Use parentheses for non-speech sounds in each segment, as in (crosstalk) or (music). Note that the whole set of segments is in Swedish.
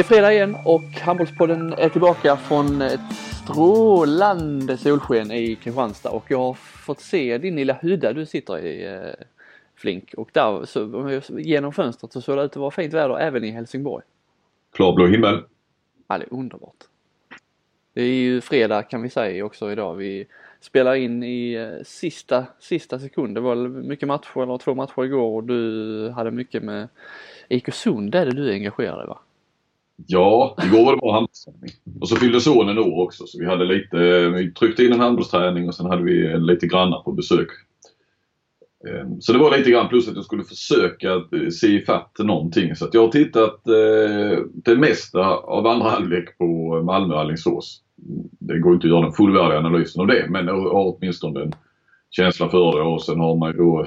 Det är fredag igen och Handbollspodden är tillbaka från ett strålande solsken i Kristianstad och jag har fått se din lilla hydda du sitter i eh, Flink och där så, genom fönstret så såg det ut att vara fint väder även i Helsingborg. Klarblå himmel. Ja, det är underbart. Det är ju fredag kan vi säga också idag. Vi spelar in i eh, sista, sista sekund. Det var mycket matcher, eller två matcher igår och du hade mycket med IK Sund, är det du är engagerad i va? Ja, igår var det bara handbollsträning. Och så fyllde sonen år också så vi hade lite, vi tryckte in en handbollsträning och sen hade vi lite grannar på besök. Ehm, så det var lite grann plus att jag skulle försöka eh, se ifatt någonting. Så att jag har tittat eh, det mesta av andra halvlek på Malmö Alingsås. Det går inte att göra den fullvärdiga analysen av det men jag har åtminstone en känsla för det och sen har man ju då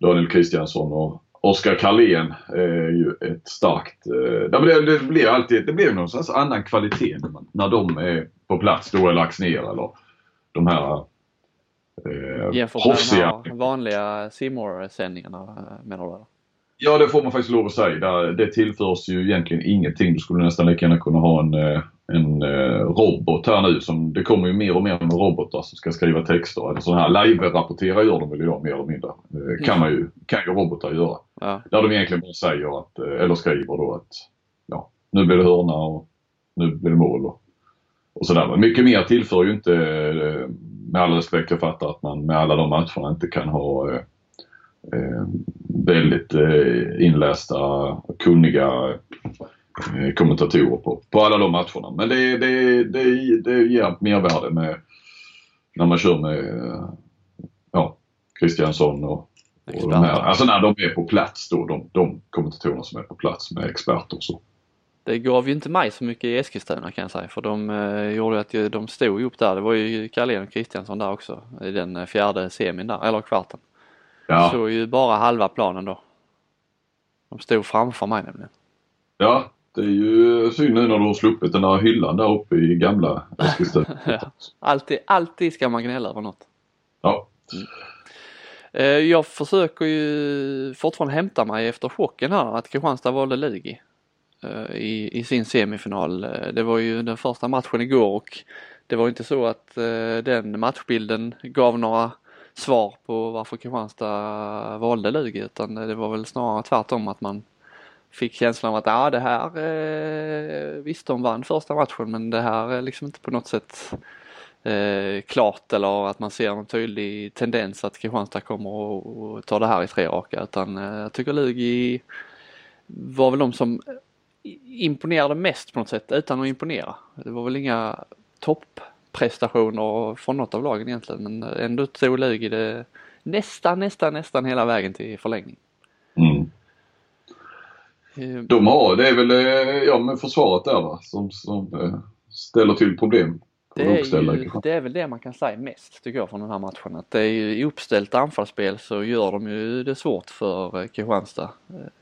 Daniel Kristiansson och Oskar Karlén är ju ett starkt... Eh, det, det blir alltid det blir någon slags annan kvalitet när, de är på plats då är lagts ner eller de här eh, Jämfört med de här vanliga simor sändningarna eh, menar du? Ja det får man faktiskt lov att säga. Det tillförs ju egentligen ingenting. Du skulle nästan lika gärna kunna ha en, eh, en uh, robot här nu. Som, det kommer ju mer och mer med robotar som ska skriva texter. Eller sådana här live-rapportera gör de väl idag mer eller mindre. Uh, kan, man ju, kan ju robotar göra. Ja. Där de egentligen bara säger att, eller skriver då att ja, nu blir det hörna och nu blir det mål. Och, och sådär. Mycket mer tillför ju inte, med all respekt jag fattar att man med alla de matcherna inte kan ha eh, väldigt eh, inlästa, kunniga eh, kommentatorer på, på alla de matcherna. Men det, det, det, det ger mervärde med när man kör med ja, Kristiansson och, och de här. Alltså när de är på plats då, de, de kommentatorerna som är på plats med experter och så. Det gav ju inte mig så mycket i Eskilstuna kan jag säga för de eh, gjorde att de stod upp där. Det var ju Carlén och Kristiansson där också i den fjärde semin där, eller kvarten. Ja. Såg ju bara halva planen då. De stod framför mig nämligen. Ja, det är ju synd nu när du har sluppit den där hyllan där uppe i gamla Eskilstuna. (laughs) ja. alltid, alltid ska man gnälla över något. Ja. Mm. Eh, jag försöker ju fortfarande hämta mig efter chocken här att Kristianstad valde Lugi eh, i, i sin semifinal. Eh, det var ju den första matchen igår och det var inte så att den matchbilden gav några svar på varför Kristianstad valde Lugi utan det var väl snarare tvärtom att man fick känslan av att ja det här, eh, visst de vann första matchen men det här är liksom inte på något sätt eh, klart eller att man ser en tydlig tendens att Kristianstad kommer och, ta det här i tre raka utan eh, jag tycker Lugi var väl de som imponerade mest på något sätt utan att imponera. Det var väl inga topp prestationer från något av lagen egentligen men ändå tog Lugi det nästan, nästan, nästan hela vägen till förlängning. Mm. Eh, De har, det är väl eh, ja, med försvaret där va, som, som äh, ställer till problem. Det är, ju, det är väl det man kan säga mest tycker jag från den här matchen. Att det är ju i uppställt anfallsspel så gör de ju det svårt för Kristianstad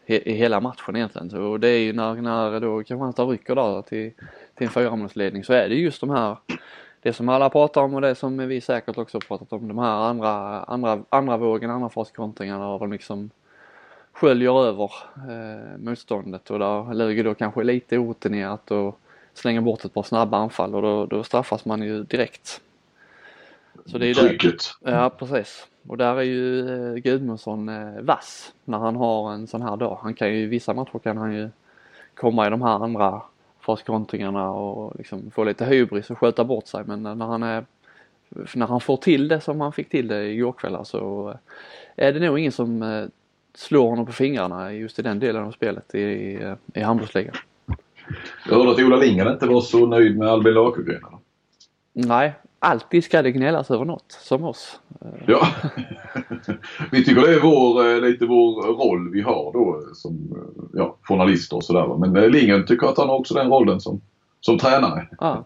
i hela matchen egentligen. Så det är ju när, när då Kristianstad rycker där till, till en fyramålsledning så är det just de här det som alla pratar om och det som vi säkert också pratat om, de här andra, andra, andra vågen, andra fartkontringarna där de liksom sköljer över eh, motståndet och där Lugi då kanske är lite orutinerat och slänger bort ett par snabba anfall och då, då straffas man ju direkt. Så det är Trycket. Det. Ja precis. Och där är ju eh, Gudmundsson eh, vass när han har en sån här dag. Han kan ju vissa matcher kan han ju komma i de här andra fartkontringarna och liksom få lite hybris och sköta bort sig men när han är när han får till det som han fick till det igår kväll så är det nog ingen som eh, slår honom på fingrarna just i den delen av spelet i, i, i handbollsligan. Jag hörde att Ola Lindgren inte var så nöjd med Albin Lagergren. Nej, alltid ska det gnällas över något, som oss. Ja, (laughs) vi tycker det är vår, eh, lite vår roll vi har då som eh, ja, journalister och sådär. Men eh, Lindgren tycker att han har också den rollen som, som tränare. Ja.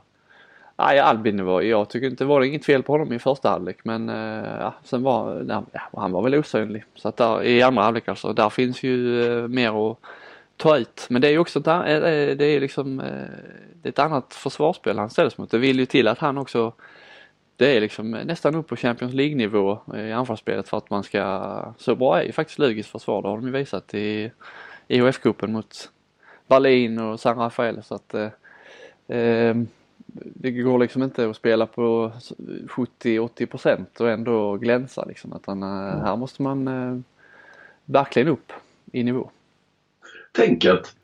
Nej, Albin var, jag tycker inte det var inget fel på honom i första halvlek men ja, sen var ja, han var väl osynlig. Så att där, i andra halvlek alltså, där finns ju mer att ta ut. Men det är ju också det är liksom det är ett annat försvarsspel han ställs mot. Det vill ju till att han också det är liksom nästan upp på Champions League-nivå eh, i anfallsspelet för att man ska, så bra är ju faktiskt Lugis försvar, det har de ju visat i IHF-cupen mot, Berlin och San Rafael så att eh, ehm, det går liksom inte att spela på 70-80 procent och ändå glänsa liksom. Utan mm. här måste man eh, verkligen upp i nivå. Tänk att,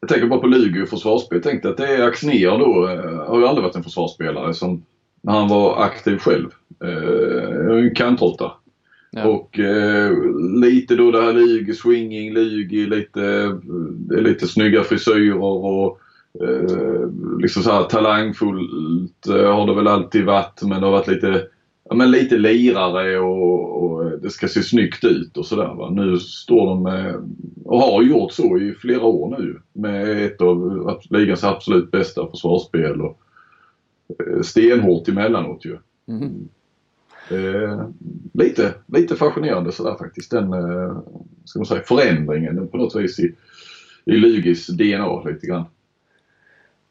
jag tänker bara på Lugi och försvarsspel. Tänk att det är Axnér då, eh, har ju aldrig varit en försvarsspelare som när han var aktiv själv. Eh, en kantråtta. Ja. Och eh, lite då det här Lugi, swinging, Lugi, lite, lite snygga frisyrer och eh, liksom så här talangfullt eh, har det väl alltid varit men det har varit lite ja, men lite lirare och, och det ska se snyggt ut och sådär. Nu står de med, och har gjort så i flera år nu med ett av ligans absolut bästa försvarsspel och eh, stenhårt emellanåt ju. Mm. Eh, lite, lite fascinerande sådär faktiskt den eh, ska man säga, förändringen på något vis i, i Lugis DNA lite grann.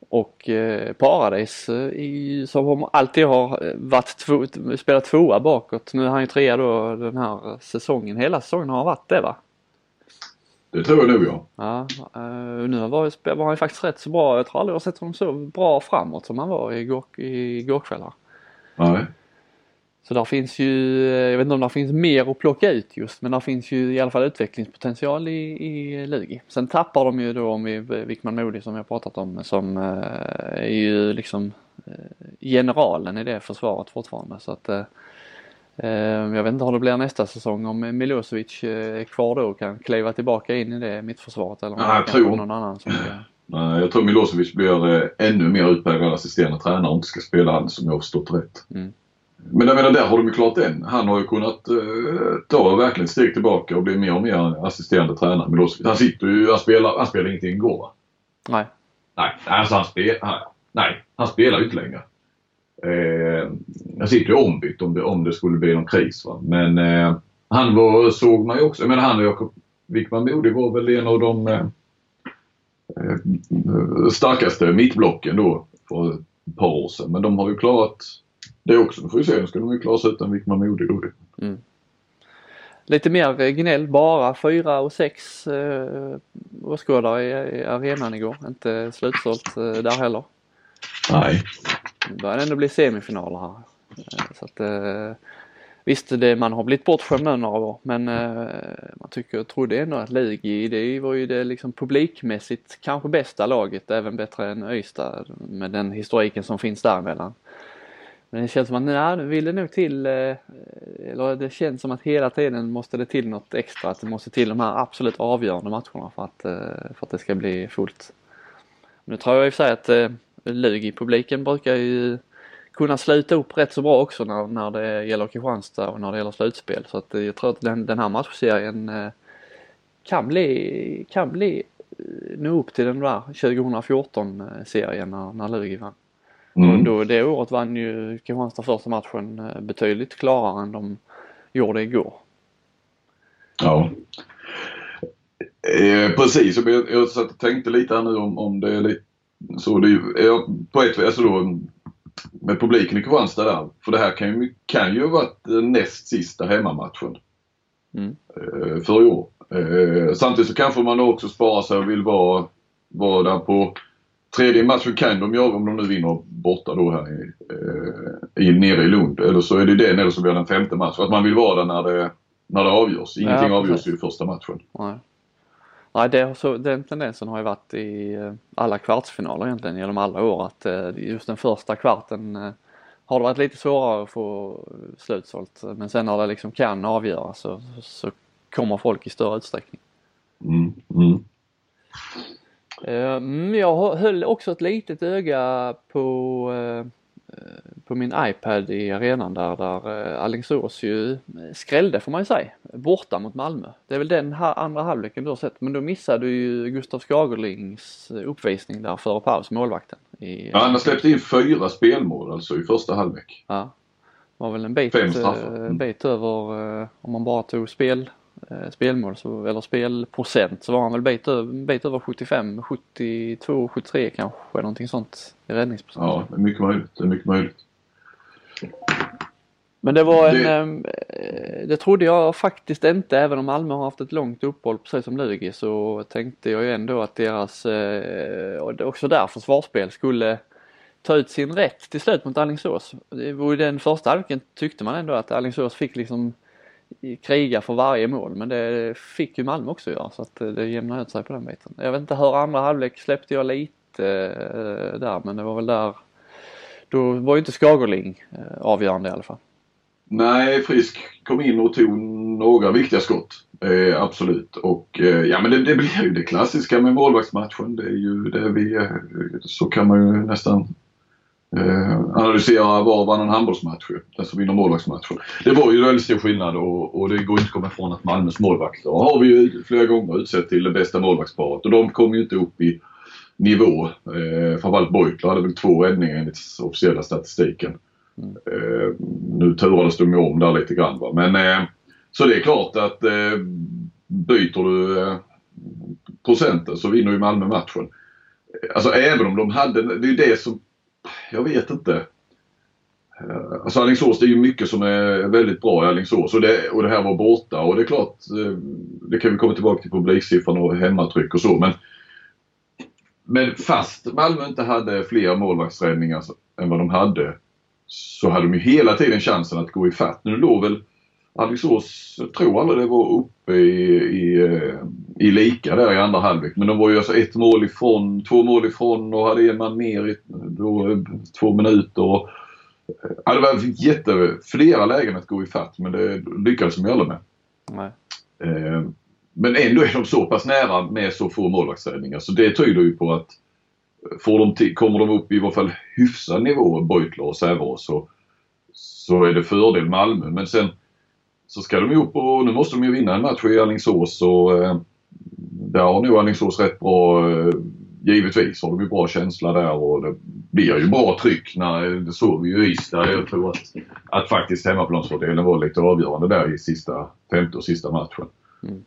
Och eh, Paradise eh, i, som alltid har eh, varit två, spelat tvåa bakåt. Nu är han ju trea då den här säsongen. Hela säsongen har han varit det va? Det tror jag nog ja. Ja, uh, nu var, var han ju faktiskt rätt så bra. Jag tror aldrig jag har sett honom så bra framåt som han var igår, igår kväll här. Nej. Så där finns ju, jag vet inte om det finns mer att plocka ut just men där finns ju i alla fall utvecklingspotential i, i Lugi. Sen tappar de ju då om vi, Wickman Moody som jag pratat om som eh, är ju liksom eh, generalen i det försvaret fortfarande så att eh, jag vet inte hur det blir nästa säsong om Milosevic är kvar då och kan kliva tillbaka in i det mittförsvaret eller om ja, jag tror... någon annan som ska... (clears throat) Nej, jag tror Milosevic blir ännu mer utpräglad assisterande tränare och inte ska spela alls om jag har förstått rätt. Mm. Men jag menar där har de ju klart en. Han har ju kunnat uh, ta verkligen steg tillbaka och bli mer och mer assisterande tränare. Men han sitter ju, han spelar, han spelar ingenting igår va? Nej. Nej, alltså han spelar, nej, han spelar ju inte längre. Eh, han sitter ju ombytt om det, om det skulle bli någon kris va. Men eh, han var, såg man ju också, jag menar han och Jakob Wickman Modig var väl en av de eh, eh, starkaste mittblocken då för ett par år sedan. Men de har ju klarat det också. Nu får vi se. Nu ska de ju klara sig utan Wickman Modig då. Mm. Lite mer gnäll bara. Fyra och sex eh, åskådare i, i arenan igår. Inte slutsålt eh, där heller. Nej. Det börjar ändå bli semifinaler här. Eh, så att, eh, visst, det, man har blivit bortskämd med några år men eh, man tycker, och trodde ändå att Ligi, det var ju det liksom publikmässigt kanske bästa laget, även bättre än Öysta med den historiken som finns däremellan. Men det känns som att nej, nu vill det nog till, eh, eller det känns som att hela tiden måste det till något extra. Att det måste till de här absolut avgörande matcherna för att, eh, för att det ska bli fullt. Nu tror jag i och för sig att eh, eh, Lugi-publiken brukar ju kunna sluta upp rätt så bra också när, när det gäller Kristianstad och när det gäller slutspel. Så att jag tror att den, den här matchserien kan bli, kan bli nå upp till den där 2014 serien när, när Lugi vann. Mm. Och då, det året vann ju Kristianstad första matchen eh, betydligt klarare än de gjorde igår. Ja. Eh, precis, jag, jag satt och tänkte lite här nu om, om det är lite så det är på ett alltså då med publiken i Kristianstad där. För det här kan ju, kan ju ha varit näst sista hemmamatchen. Mm. Eh, för i år. Eh, samtidigt så kanske man också sparar sig och vill vara, vara där på Tredje matchen kan de göra om de nu vinner borta då här i, eh, i, nere i Lund. Eller så är det den eller så blir det en femte match. Att man vill vara där när det, när det avgörs. Ingenting ja, avgörs i första matchen. Nej. Nej, det, så, den tendensen har ju varit i eh, alla kvartsfinaler egentligen genom alla år att eh, just den första kvarten eh, har det varit lite svårare att få slutsålt. Men sen när det liksom kan avgöras så, så kommer folk i större utsträckning. Mm, mm. Mm, jag höll också ett litet öga på, på min iPad i arenan där, där eh, Alingsås ju skrällde får man ju säga, borta mot Malmö. Det är väl den här andra halvleken du har sett, men då missade du ju Gustav Skagerlings uppvisning där före paus, målvakten. I, ja, han har släppt in fyra spelmål alltså i första halvlek. Ja. Det var väl en bit, mm. bit över, om man bara tog spel eh, spelmål så, eller spelprocent så var han väl bit, bit över 75, 72, 73 kanske någonting sånt i räddningsprocent. Ja, det är mycket möjligt. Det är mycket möjligt. Men det var en, det... Ehm, eh, det trodde jag faktiskt inte även om Malmö har haft ett långt uppehåll precis som Lugi så tänkte jag ju ändå att deras, eh, och också där försvarsspel skulle ta ut sin rätt till slut mot Alingsås. Det var ju den första halvleken tyckte man ändå att Alingsås fick liksom kriga för varje mål men det fick ju Malmö också göra så att det jämnade ut sig på den biten. Jag vet inte hur andra halvlek släppte jag lite eh, där men det var väl där då var ju inte Skagerling eh, avgörande i alla fall. Nej, Frisk kom in och tog några viktiga skott. Eh, absolut. Och eh, ja men det, det, blir ju det klassiska med målvaktsmatchen. Det är ju det vi, eh, så kan man ju nästan eh, analysera var och varannan handbollsmatch. Den som vinner målvaktsmatchen. Det var ju väldigt stor skillnad och, och det går inte att komma ifrån att Malmös målvakter har vi ju flera gånger utsett till det bästa målvaktsparet och de kom ju inte upp i nivå. Eh, framförallt Beutler hade väl två räddningar enligt officiella statistiken. Mm. nu turades de ju om där lite grann va. Men eh, så det är klart att eh, byter du eh, procenten så vinner ju Malmö matchen. Alltså även om de hade, det är ju det som, jag vet inte. Eh, alltså Alingsås, det är ju mycket som är väldigt bra i Alingsås och det, och det här var borta och det är klart, eh, det kan vi komma tillbaka till publiksiffran och hemmatryck och så men men fast Malmö inte hade fler målvaktsräddningar än vad de hade så hade de ju hela tiden chansen att gå ifatt. Nu låg väl Alingsås, jag tror aldrig det var uppe i, i, eh, i lika där i andra halvlek. Men de var ju alltså ett mål ifrån, två mål ifrån och hade en man mer i då, två minuter. Och, eh, ja, det var jätte, flera lägen att gå ifatt men det lyckades de ju aldrig med. Nej. Eh, men ändå är de så pass nära med så få målvaktsräddningar så det tyder ju på att får de kommer de upp i varje fall hyfsad nivå, Beutler och Säveås, så, så är det fördel Malmö. Men sen så ska de ju upp och nu måste de ju vinna en match i Alingsås och eh, där har nog Alingsås rätt bra eh, Givetvis har de ju bra känsla där och det blir ju bra tryck när, det såg vi ju i Ystad. Jag tror att, att faktiskt hemmaplansfördelen var lite avgörande där i sista, femte och sista matchen. Mm.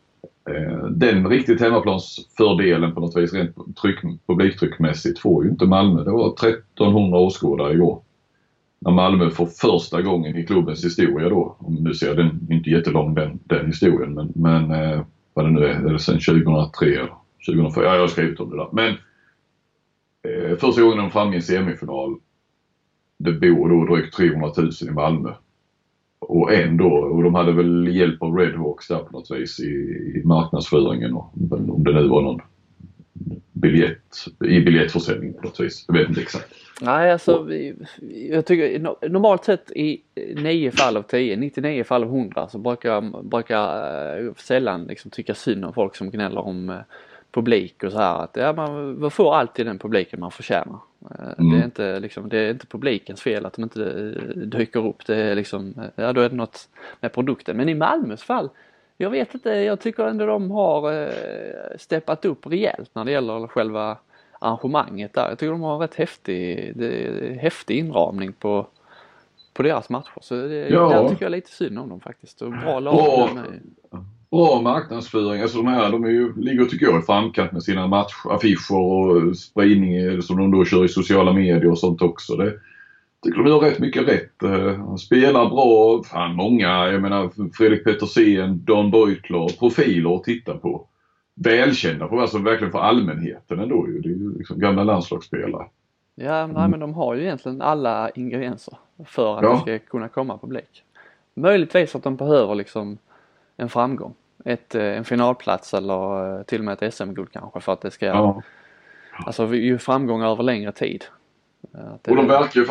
Eh, den riktigt hemmaplansfördelen på något vis rent tryck, publiktryckmässigt får ju inte Malmö. Det var 1300 åskådare igår. När Malmö för första gången i klubbens historia då, om nu ser den inte jättelång den, den historien men, men eh, vad det nu är, är det sen 2003 eller 2004? Ja, jag har skrivit om det där. Men eh, första gången de framme i en semifinal. Det bor då drygt 300 000 i Malmö och ändå, och de hade väl hjälp av Redhawks där på något vis i, i marknadsföringen och om det nu var någon biljett, i biljettförsäljning på något vis. Jag vet inte exakt. Nej alltså jag tycker normalt sett i 9 fall av 10, 99 fall av 100 så brukar jag brukar, uh, sällan liksom tycka synd om folk som gnäller om uh, publik och så här att ja, man, får alltid den publiken man förtjänar. Mm. Det, är mm. inte, liksom, det är inte publikens fel att de inte eh, dyker upp. Det är liksom, ja då är det något med produkten. Men i Malmös fall, jag vet inte, jag tycker ändå de har eh, steppat upp rejält när det gäller själva arrangemanget där. Jag tycker de har rätt häftig, det, häftig inramning på, på deras matcher. Så det, ja. där tycker jag lite synd om dem faktiskt. Och bra lag. Bra, bra marknadsföring. Alltså de här de är ju, ligger tycker jag i framkant med sina matchaffischer och spridning som de då kör i sociala medier och sånt också. Det, tycker de gör rätt mycket rätt. Uh, spelar bra. Fan många, jag menar Fredrik Petersen, Don Beutler, profiler att titta på. Välkända alltså verkligen för allmänheten ändå ju. Det är ju liksom gamla landslagsspelare. Ja, nej, men de har ju egentligen alla ingredienser för att ja. det ska kunna komma publik. Möjligtvis att de behöver liksom en framgång. Ett, eh, en finalplats eller eh, till och med ett SM-guld kanske för att det ska, ja. alltså ju framgångar över längre tid. Det, och de verkar ju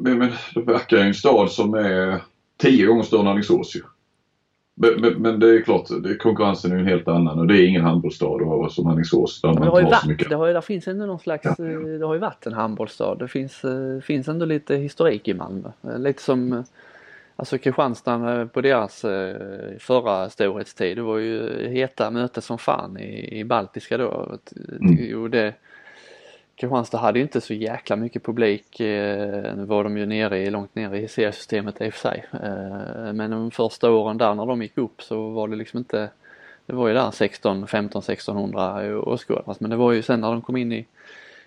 men, men, de verkar i en stad som är tio gånger större än Alingsås ju. Men, men, men, det är klart, det, konkurrensen är ju en helt annan och det är ingen handbollsstad som Alingsås där man det har ju varit, det har ju, där finns ändå någon slags, ja. Eh, det har ju varit en handbollsstad. Det finns, finns ändå lite historik i Malmö. Lite som Alltså Kristianstad eh, på deras eh, förra storhetstid, det var ju heta möten som fan i, i Baltiska då. Mm. Och det, Kristianstad hade ju inte så jäkla mycket publik. Eh, nu var de ju nere, långt nere i seriesystemet i och för sig. Men de första åren där när de gick upp så var det liksom inte Det var ju där 16, 15, 1600 åskådare. Men det var ju sen när de kom in i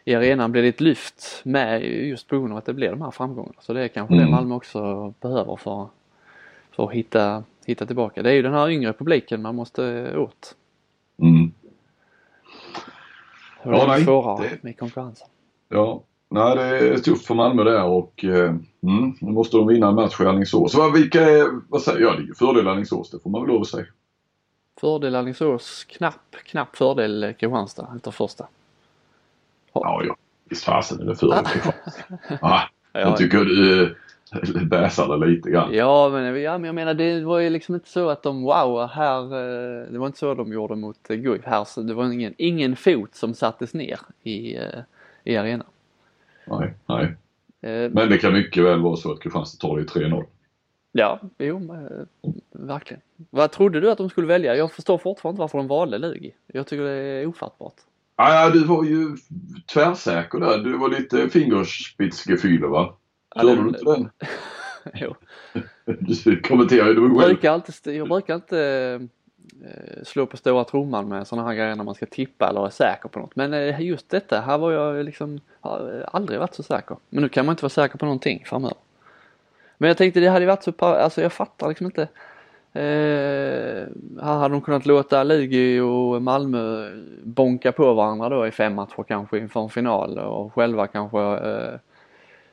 i arenan blir det ett lyft med just på grund av att det blir de här framgångarna. Så det är kanske mm. det Malmö också behöver för, för att hitta, hitta tillbaka. Det är ju den här yngre publiken man måste åt. Mm. Och det Ja, är nej, svårare det- med konkurrensen. Ja, nej, det är tufft för Malmö där och eh, mm, nu måste de vinna en match i Alingsås. Så vad, vilka är, vad säger jag, det är ju fördel Alingsås, det får man väl lov att säga. Fördel Alingsås, knapp, knapp fördel eh, Kristianstad utav första. Ja, ja. Visst fasen är det fördel Kristianstad. (laughs) ah, Ja, Jag tycker du (laughs) bäsar det lite grann. Ja men, ja men jag menar det var ju liksom inte så att de wow här, eh, det var inte så de gjorde mot eh, Guif här så det var ingen, ingen fot som sattes ner i, eh, i arenan. Nej, nej. Eh, Men det kan mycket väl vara så att Kristianstad tar det i 3-0. Ja, jo verkligen. Vad trodde du att de skulle välja? Jag förstår fortfarande inte varför de valde Lugi. Jag tycker det är ofattbart. Ah, du var ju tvärsäker där. Du var lite fingerspitzgefühle va? Det- du inte? (laughs) Jo. Du kommenterade ju Jag själv. brukar alltid, jag brukar eh, slå på stora trumman med sådana här grejer när man ska tippa eller är säker på något. Men eh, just detta, här var jag liksom, har aldrig varit så säker. Men nu kan man inte vara säker på någonting framöver. Men jag tänkte det hade varit så alltså jag fattar liksom inte. Eh, här hade de kunnat låta Lugi och Malmö bonka på varandra då i fem matcher kanske inför en final och själva kanske eh,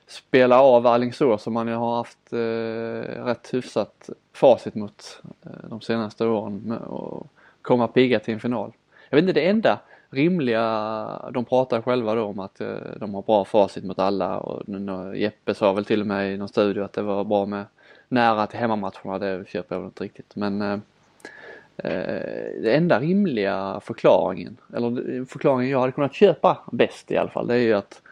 spela av Alingsås som man ju har haft eh, rätt hyfsat facit mot eh, de senaste åren och komma pigga till en final. Jag vet inte det enda rimliga, de pratar själva då om att eh, de har bra facit mot alla och nu- Jeppe sa väl till och med i någon studio att det var bra med nära till hemmamatcherna, det köper jag väl inte riktigt men eh, eh, det enda rimliga förklaringen, eller eh, förklaringen jag hade kunnat köpa bäst i alla fall, det är ju att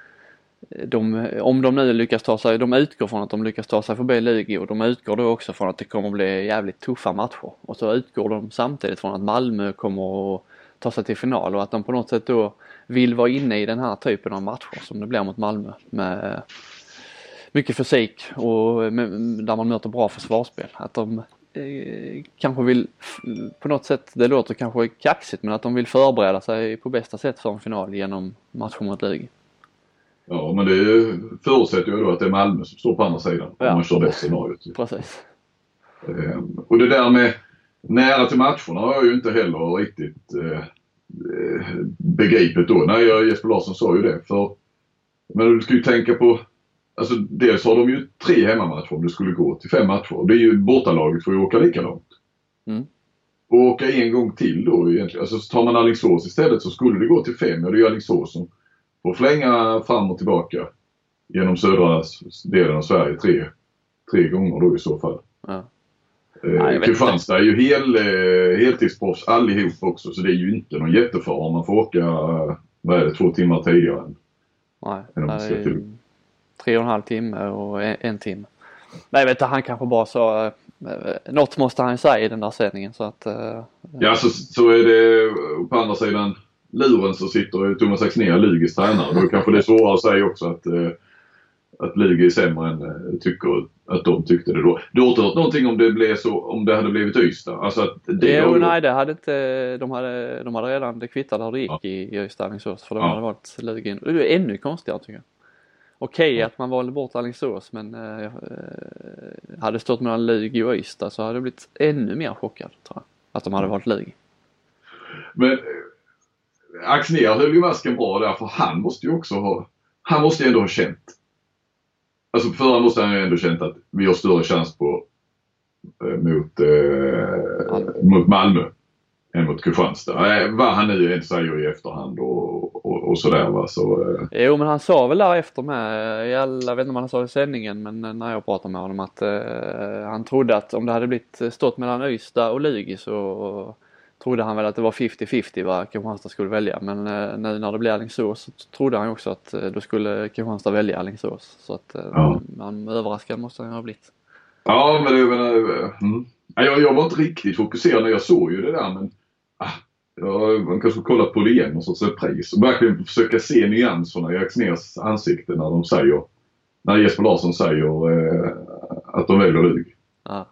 de, om de nu lyckas ta sig, de utgår från att de lyckas ta sig förbi Lugi och de utgår då också från att det kommer att bli jävligt tuffa matcher. Och så utgår de samtidigt från att Malmö kommer att ta sig till final och att de på något sätt då vill vara inne i den här typen av matcher som det blir mot Malmö med eh, mycket fysik och med, där man möter bra försvarsspel. Att de eh, kanske vill på något sätt, det låter kanske kaxigt men att de vill förbereda sig på bästa sätt för en final genom matchen mot Lugi. Ja, men det förutsätter ju då att det är Malmö som står på andra sidan. Ja. Om man kör det scenariot. Precis. Ehm, Och det där med nära till matcherna har jag ju inte heller riktigt eh, begripit då. Nej, Jesper Larsson sa ju det. För, men du ska ju tänka på Alltså dels har de ju tre hemmamatcher om det skulle gå till fem matcher. Det är ju bortalaget får ju åka lika långt. Mm. Och åka en gång till då egentligen. Alltså så tar man Alingsås istället så skulle det gå till fem. Ja, det är ju Alingsås som får flänga fram och tillbaka genom södra delen av Sverige tre, tre gånger då i så fall. Ja. Eh, Kristianstad är ju hel, eh, heltidsproffs allihop också så det är ju inte någon jättefara om man får åka, vad är det, två timmar tidigare. än- Nej, Än det är till- tre och en halv timme och en, en timme. Nej, vet inte, han kanske bara sa eh, något måste han säga i den där sändningen så att eh, Ja så, så är det på andra sidan luren så sitter Thomas Axnér, Lugis tränare. Då kanske det är svårare att säga också att, eh, att Lugi är sämre än eh, tycker att de tyckte det då. Du har inte hört någonting om det blev så, om det hade blivit Ystad? Alltså att det Jo, nej det hade inte, de hade, de hade redan, det kvittade hur det gick Ja. i, i Ystad Alingsås för de Ja. hade valt Lugi. Och Det är ännu konstigare tycker jag. Okej att man valde bort Alingsås men eh, eh, hade det stått mellan Lugi och Ystad så hade jag blivit ännu mer chockad tror jag. Att de hade valt Lugi. Men Axnér höll ju masken bra där för han måste ju också ha, han måste ju ändå ha känt. Alltså på förhand måste han ju ändå känt att vi har större chans på eh, mot, eh, mot Malmö än mot Kristianstad. Eh, vad han nu än säger i efterhand och, och, och sådär va. Så, eh, Jo men han sa väl därefter med, i alla, jag vet inte om han sa det i sändningen men eh, när jag pratade med honom att eh, han trodde att om det hade blivit eh, stått mellan Ystad och Lugi så trodde han väl att det var 50-50 vad Kristianstad skulle välja men eh, nu när det blev Alingsås så trodde han också att eh, då skulle Kristianstad välja Alingsås. Så att eh, Ja. han, överraskad måste han ha blivit. Ja, men det, men, eh, mm. Ja, jag, jag var inte riktigt fokuserad när jag såg ju det där men ah, jag, man kanske ska kolla på det igen, någon sorts repris och verkligen försöka se nyanserna i Axnérs ansikte när de säger, när Jesper Larsson säger eh, att de väljer Lugi. Ja.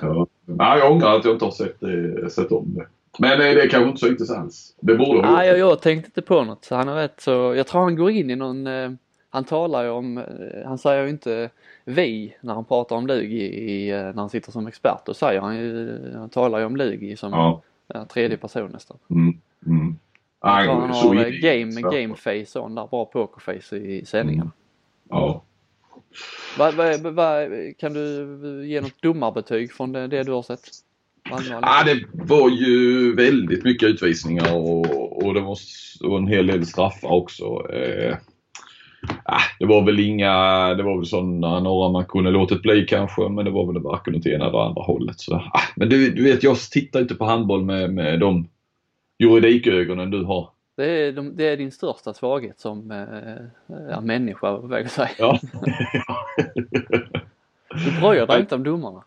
Ja. Ja, jag ångrar att jag inte har sett, det, sett om det. Men eh, det kanske inte syntes alls. Det borde ha Nej, jag, jag tänkte inte på något. Så han är rätt så, jag tror han går in i någon, eh, han talar ju om, eh, han säger ju inte vi när han pratar om Lugi i, eh, när han sitter som expert. Då säger han ju, han talar ju om Lugi som Ja. ja, tredje person nästan. Mm. Mm. Jag Nej, tror han så har eh, game, så. game face on där, bra pokerface i sändningen. Ja. Va, va, va, kan du ge något domarbetyg från det, det du har sett? Malmö. Ja, ah, det var ju väldigt mycket utvisningar och, och det var och en hel del straffar också. Eh, ah, det var väl inga, det var väl sådana några man kunde låtit bli kanske men det var väl varken åt ena eller andra hållet. Så, ah, men du, du vet jag tittar inte på handboll med, med de juridikögonen du har. Det, är de, det är din största svaghet som eh, människa, vad jag säga. Ja. Du bryr dig inte om domarna.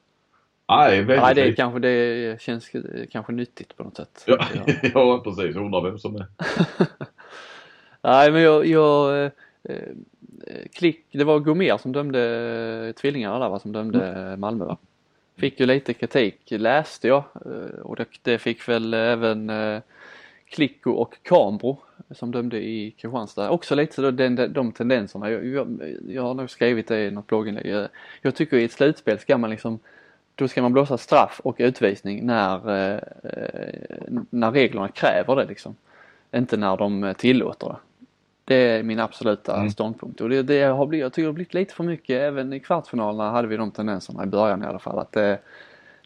Nej, väldigt Nej, det kanske, det känns kanske nyttigt på något sätt. Ja, (laughs) ja precis. Undrar vem som är. (laughs) Nej, men jag, jag eh, eh, klick, det var Gomer som dömde tvillingarna där va, som dömde Mm. Malmö va. Fick ju lite kritik läste jag eh, och det, det fick väl även eh, Klicko och Kambro som dömde i Kristianstad. Också lite så den, den, de tendenserna. Jag, jag, jag har nog skrivit det i något blogginlägg. Jag, jag tycker i ett slutspel ska man liksom då ska man blåsa straff och utvisning när, eh, när reglerna kräver det liksom. Inte när de tillåter det. Det är min absoluta Mm. ståndpunkt och det, det har blivit, jag tycker det har blivit lite för mycket, även i kvartsfinalerna hade vi de tendenserna i början i alla fall. Att det,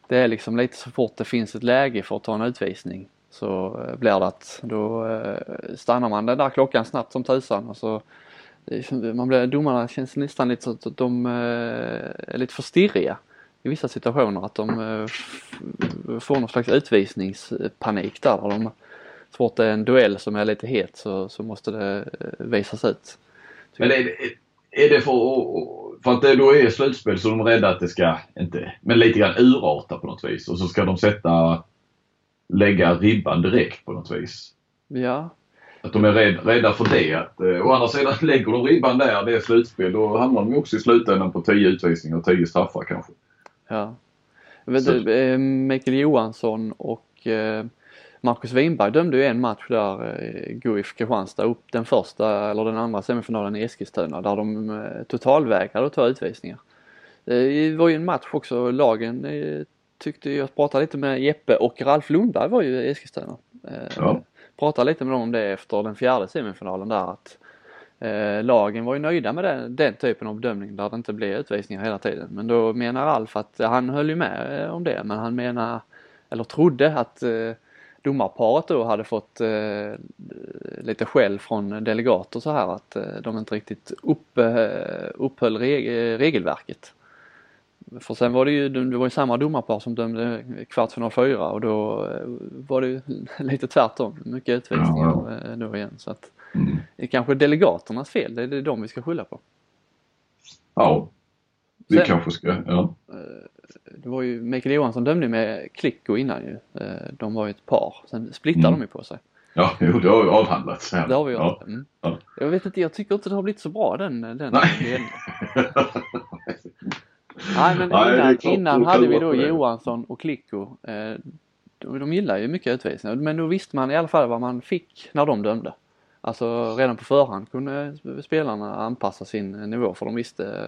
det är liksom lite så fort det finns ett läge för att ta en utvisning så eh, blir det att då eh, stannar man den där klockan snabbt som tusan och så man blir, domarna känns nästan lite så att de eh, är lite för stirriga i vissa situationer att de får någon slags utvisningspanik där. där de, så fort det är en duell som är lite het så, så måste det visas ut. Men är det, är det för, att- för att det då är slutspel så de är rädda att det ska, inte, men lite grann urarta på något vis och så ska de sätta, lägga ribban direkt på något vis. Ja, Att de är rädd, rädda för det. Att, eh, å andra sidan (laughs) lägger de ribban där, det är slutspel, då hamnar de också i slutändan på 10 utvisningar och 10 straffar kanske. ja. Så- inte, eh, Mikael Johansson och eh, Marcus Winberg dömde ju en match där eh, Guif Kristianstad upp den första eller den andra semifinalen i Eskilstuna där de eh, totalvägrade att ta utvisningar. Det var ju en match också, lagen tyckte jag pratade lite med Jeppe och Ralf Lundberg var ju i Eskilstuna. Eh, Ja. Pratade lite med dem om det efter den fjärde semifinalen där att eh, lagen var ju nöjda med den, den typen av bedömning där det inte blev utvisningar hela tiden. Men då menar Ralf att han höll ju med eh, om det men han menar, eller trodde att eh, domarparet då hade fått eh, lite skäll från delegater så här att eh, de inte riktigt upp, eh, upphöll reg regelverket. För sen var det ju, det var ju samma domarpar som dömde kvartsfinal fyra och då eh, var det ju (laughs) lite tvärtom, mycket utvisningar eh, då igen. Så att Mm. det är kanske delegaternas fel, det är det de vi ska skylla på. Ja. Vi Sen- kanske ska, ja. Det var ju, Mikael Johansson dömde med Klicko innan ju. Eh, De var ju ett par, sen splittade Mm. de ju på sig. Ja, jo, det har ju avhandlats. Det har vi gjort. Ja. Mm. Ja. Jag vet inte, jag tycker inte det har blivit så bra den, den Nej. (laughs) Nej men Nej, innan, klart, innan hade vi då. Johansson och Klicko. Eh, de, de gillar ju mycket utvisningar men då visste man i alla fall vad man fick när de dömde. Alltså redan på förhand kunde spelarna anpassa sin nivå för de visste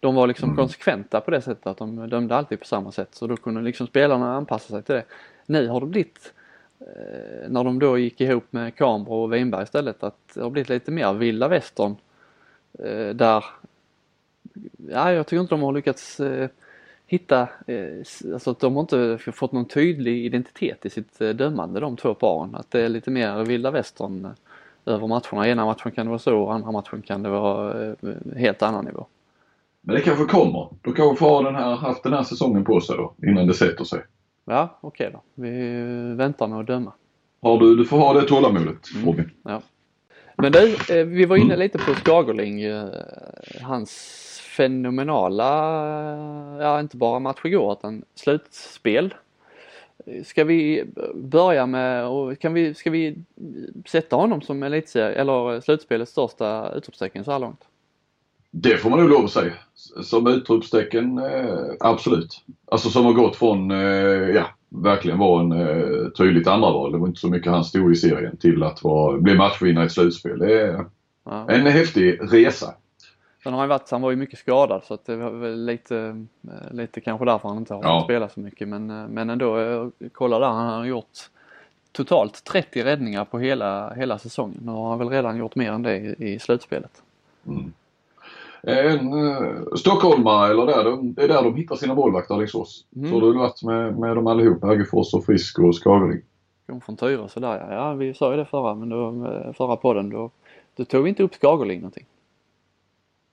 de var liksom Mm. konsekventa på det sättet att de dömde alltid på samma sätt så då kunde liksom spelarna anpassa sig till det. Nu har det blivit eh, när de då gick ihop med Kambro och Winberg istället att det har blivit lite mer vilda västern eh, där ja, jag tycker inte de har lyckats eh, hitta, eh, alltså att de har inte fått någon tydlig identitet i sitt eh, dömande de två paren. Att det är lite mer vilda västern eh, över matcherna. Ena matchen kan det vara så och andra matchen kan det vara eh, helt annan nivå. Men det kanske kommer. Då kanske får ha den här, haft den här säsongen på sig då, innan det sätter sig. Ja, okej då. Vi väntar med att döma. Har du, du får ha det tålamodet Mm. Robin. Men du, eh, vi var inne lite på Skagerling. eh, Hans fenomenala, ja inte bara match igår utan slutspel. Ska vi börja med, och kan vi, ska vi sätta honom som elitserie, eller slutspelets största utropstecken så här långt? Det får man nog lov att säga. Som utropstecken, eh, absolut. Alltså som har gått från, eh, ja, verkligen var en eh, tydligt andra val. Det var inte så mycket han stod i serien till att vara, bli matchvinnare i ett slutspel. Det är, Ja. En häftig resa. Sen har han varit, han var ju mycket skadad så att det var väl lite, eh, lite kanske därför han inte har Ja. fått spela så mycket men, eh, men ändå, eh, kolla där, han har gjort totalt 30 räddningar på hela, hela säsongen. Nu har han väl redan gjort mer än det i, i slutspelet. Mm. En uh, stockholmare eller där, de, det är där de hittar sina målvakter Alingsås. Mm. Så du har varit med, med dem allihop, Äggefors och Frisk och Skagerling. Kom från Tyresö där ja. ja, vi sa ju det förra, men då, eh, förra podden då, då tog vi inte upp Skagerling någonting.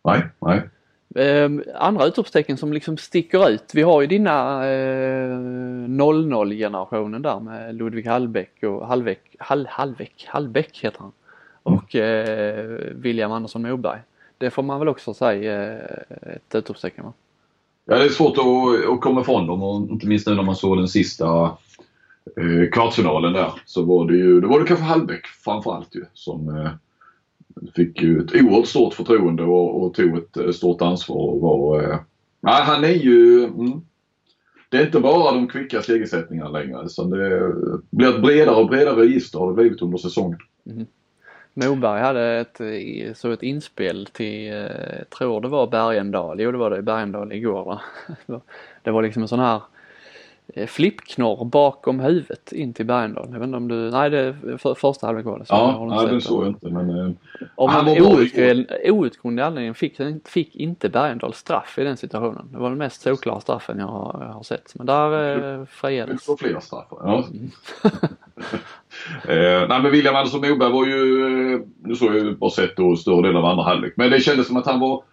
Nej, nej. Eh, andra utropstecken som liksom sticker ut. Vi har ju dina eh, 00 generationen där med Ludvig Hallbäck och Hallbäck, Hall, Hallbäck, Hallbäck heter han. Och eh, William Andersson Moberg. Det får man väl också säga eh, ett utropstecken va? Ja, det är svårt att, att komma ifrån dem och inte minst nu när man såg den sista eh, kvartsfinalen där så var det ju, det var det kanske Hallbäck framförallt ju som eh, fick ju ett oerhört stort förtroende och, och tog ett eh, stort ansvar och var, eh, nej, han är ju, mm, det är inte bara de kvicka segersättningarna längre utan det blir ett bredare och bredare register har det blivit under säsongen. Mm-hmm. Moberg hade ett, eh, så ett inspel till, eh, tror det var Bergendal, jo det var det, Bergendal igår va? (laughs) Det var liksom en sån här eh, flippknorr bakom huvudet in till Bergendal. Jag vet inte om du, nej det är för, första halvlek var det. så jag Ja, inte nej, den såg jag inte men eh, Om Han var outgrundlig, anledning fick, fick inte Bergendahl straff i den situationen. Det var den mest solklara straffen jag har, jag har sett. Men där eh, det friades. får fler straffar. Ja. (laughs) Eh, nej men William Andersson Moberg var ju, eh, nu såg jag ju bara sett då större del av andra halvlek. Men det kändes som att han var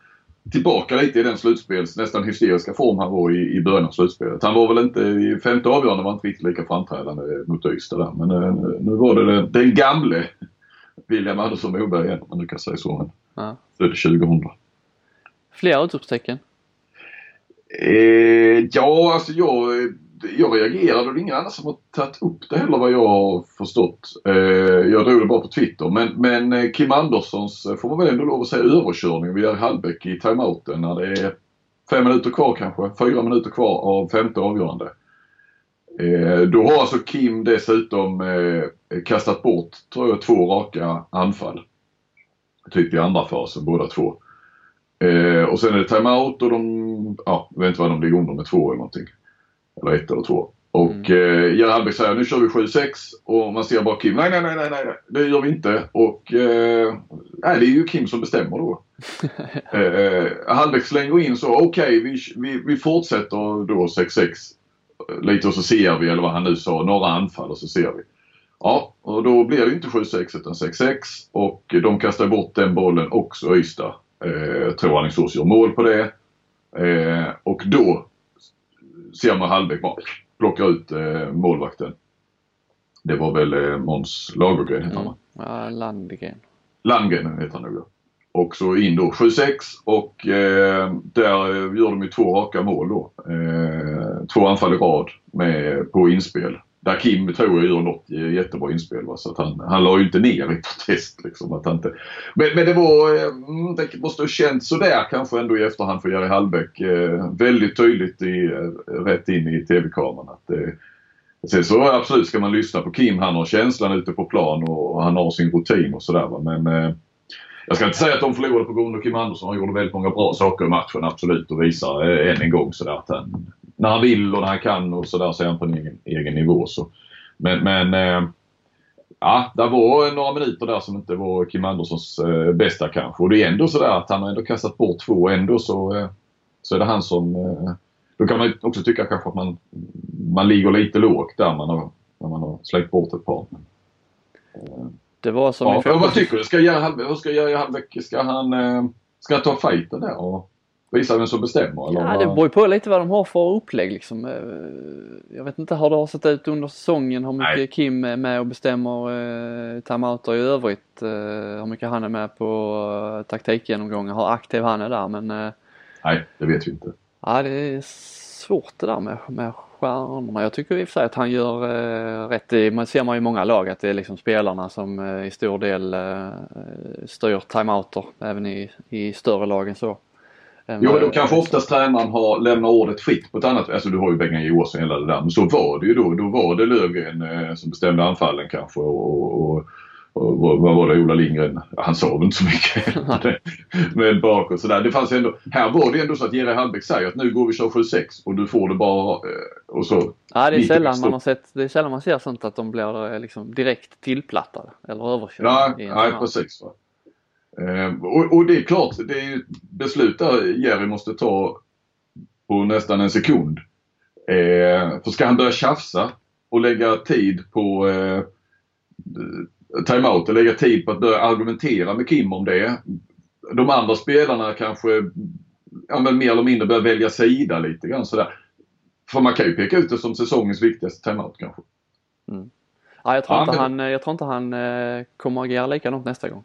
tillbaka lite i den slutspels, nästan hysteriska form han var i, i början av slutspelet. Han var väl inte, i femte avgörande var inte riktigt lika framträdande mot Ystad där. Men eh, nu var det den, den gamle William Andersson Moberg igen om man nu kan säga så. Ja. född 2000. Fler utropstecken. Eh, ja, alltså jag, jag reagerade och det är ingen annan som har tagit upp det heller vad jag har förstått. Eh, jag drog det bara på Twitter. Men, men eh, Kim Anderssons, får man väl ändå lov att säga, överkörning vid Hallbäck i timeouten när det är fem minuter kvar kanske, fyra minuter kvar av femte avgörande. Eh, då har alltså Kim dessutom kastat bort, tror jag, två raka anfall. Typ i andra fasen båda två. Eh, och sen är det timeout och de, ja, jag vet inte vad de ligger under med två eller någonting. Eller ett eller två. Och Mm. eh, Gerhard Hallbäck säger nu kör vi 7-6 och man ser bara Kim, nej nej nej nej, nej det gör vi inte. Och eh, nej, det är ju Kim som bestämmer då. (laughs) eh, Hallbäck slänger in så, okej vi, vi, vi fortsätter då 6-6. Lite och så ser vi, eller vad han nu sa, några anfall och så ser vi. Ja, och då blir det inte 7-6 utan 6-6 och de kastar bort den bollen också Ystad. Eh, tror Alingsås gör mål på det. Eh, och då man Hallbäck bara plockar ut eh, målvakten. Det var väl eh, Måns Lagergren heter han va? Mm. Ja, Landgren. Landgren heter han nog ja. Och så in då 7-6 och eh, där eh, gör de ju två raka mål då. Eh, två anfall i rad med, på inspel. Där Kim tror jag gör något jättebra inspel. Va? Så att han, han la ju inte ner i protest. Liksom, att han inte... men, men det var, eh, mm, det måste ha känts sådär kanske ändå i efterhand för Jerry Hallbäck. Eh, väldigt tydligt i, eh, rätt in i TV-kameran. Att, eh, Sen så absolut ska man lyssna på Kim. Han har känslan ute på plan och han har sin rutin och sådär. va. Men eh, jag ska inte säga att de förlorade på grund av Kim Andersson. Han gjorde väldigt många bra saker i matchen absolut och visar eh, än en gång sådär att han, när han vill och när han kan och sådär så är han på en egen, egen nivå. Så. Men, men eh, ja, det var några minuter där som inte var Kim Anderssons eh, bästa kanske. Och det är ändå sådär att han har ändå kastat bort två ändå så, eh, så är det han som eh, då kan man också tycka kanske att man, man ligger lite lågt där man har, när man har slängt bort ett par. Men, Det var som ja, vad tycker du? Ska Jerry Hallbäck, ska Jerry Hallbäck, ska han, eh, ska han ta fighten där och visa vem som bestämmer? Eller? Ja, det beror ju på lite vad de har för upplägg liksom. Eh, Jag vet inte hur det har sett ut under säsongen, hur mycket Nej. Kim är med och bestämmer eh, timeouter i övrigt. Eh, hur mycket han är med på eh, taktikgenomgångar, hur aktiv han är där. Men eh, Nej, det vet vi inte. ja, det är svårt det där med, med stjärnorna. Jag tycker i och för sig att han gör eh, rätt. Det man ser man i många lag att det är liksom spelarna som eh, i stor del eh, styr timeouter även i, i större lag än så. Jo, men då kanske oftast tränaren har lämnat ordet fritt på ett annat Alltså du har ju Bengan Johansson hela det där. Men så var det ju då. Då var det Lövgren eh, som bestämde anfallen kanske och, och, och vad var det Ola Lindgren, han sa väl inte så mycket. (laughs) men bakåt sådär. Det fanns ändå, här var det ändå så att Jerry Hallbäck säger att nu går vi och kör 7-6 och du får det bara eh, och så. Ja, det är sällan man har sett, det är sällan man ser sånt att de blir eh, liksom direkt tillplattade eller överkörda. Nej, nej precis. Va? Eh, och, och det är klart, det är ett beslut där Jerry måste ta på nästan en sekund. Eh, för ska han börja tjafsa och lägga tid på eh, timeout och lägga tid på att börja argumentera med Kim om det. De andra spelarna kanske ja, men mer eller mindre börjar välja sida lite grann sådär. För man kan ju peka ut det som säsongens viktigaste timeout kanske. Ja, jag tror Ja, inte men- han, jag tror inte han eh, kommer agera likadant nästa gång.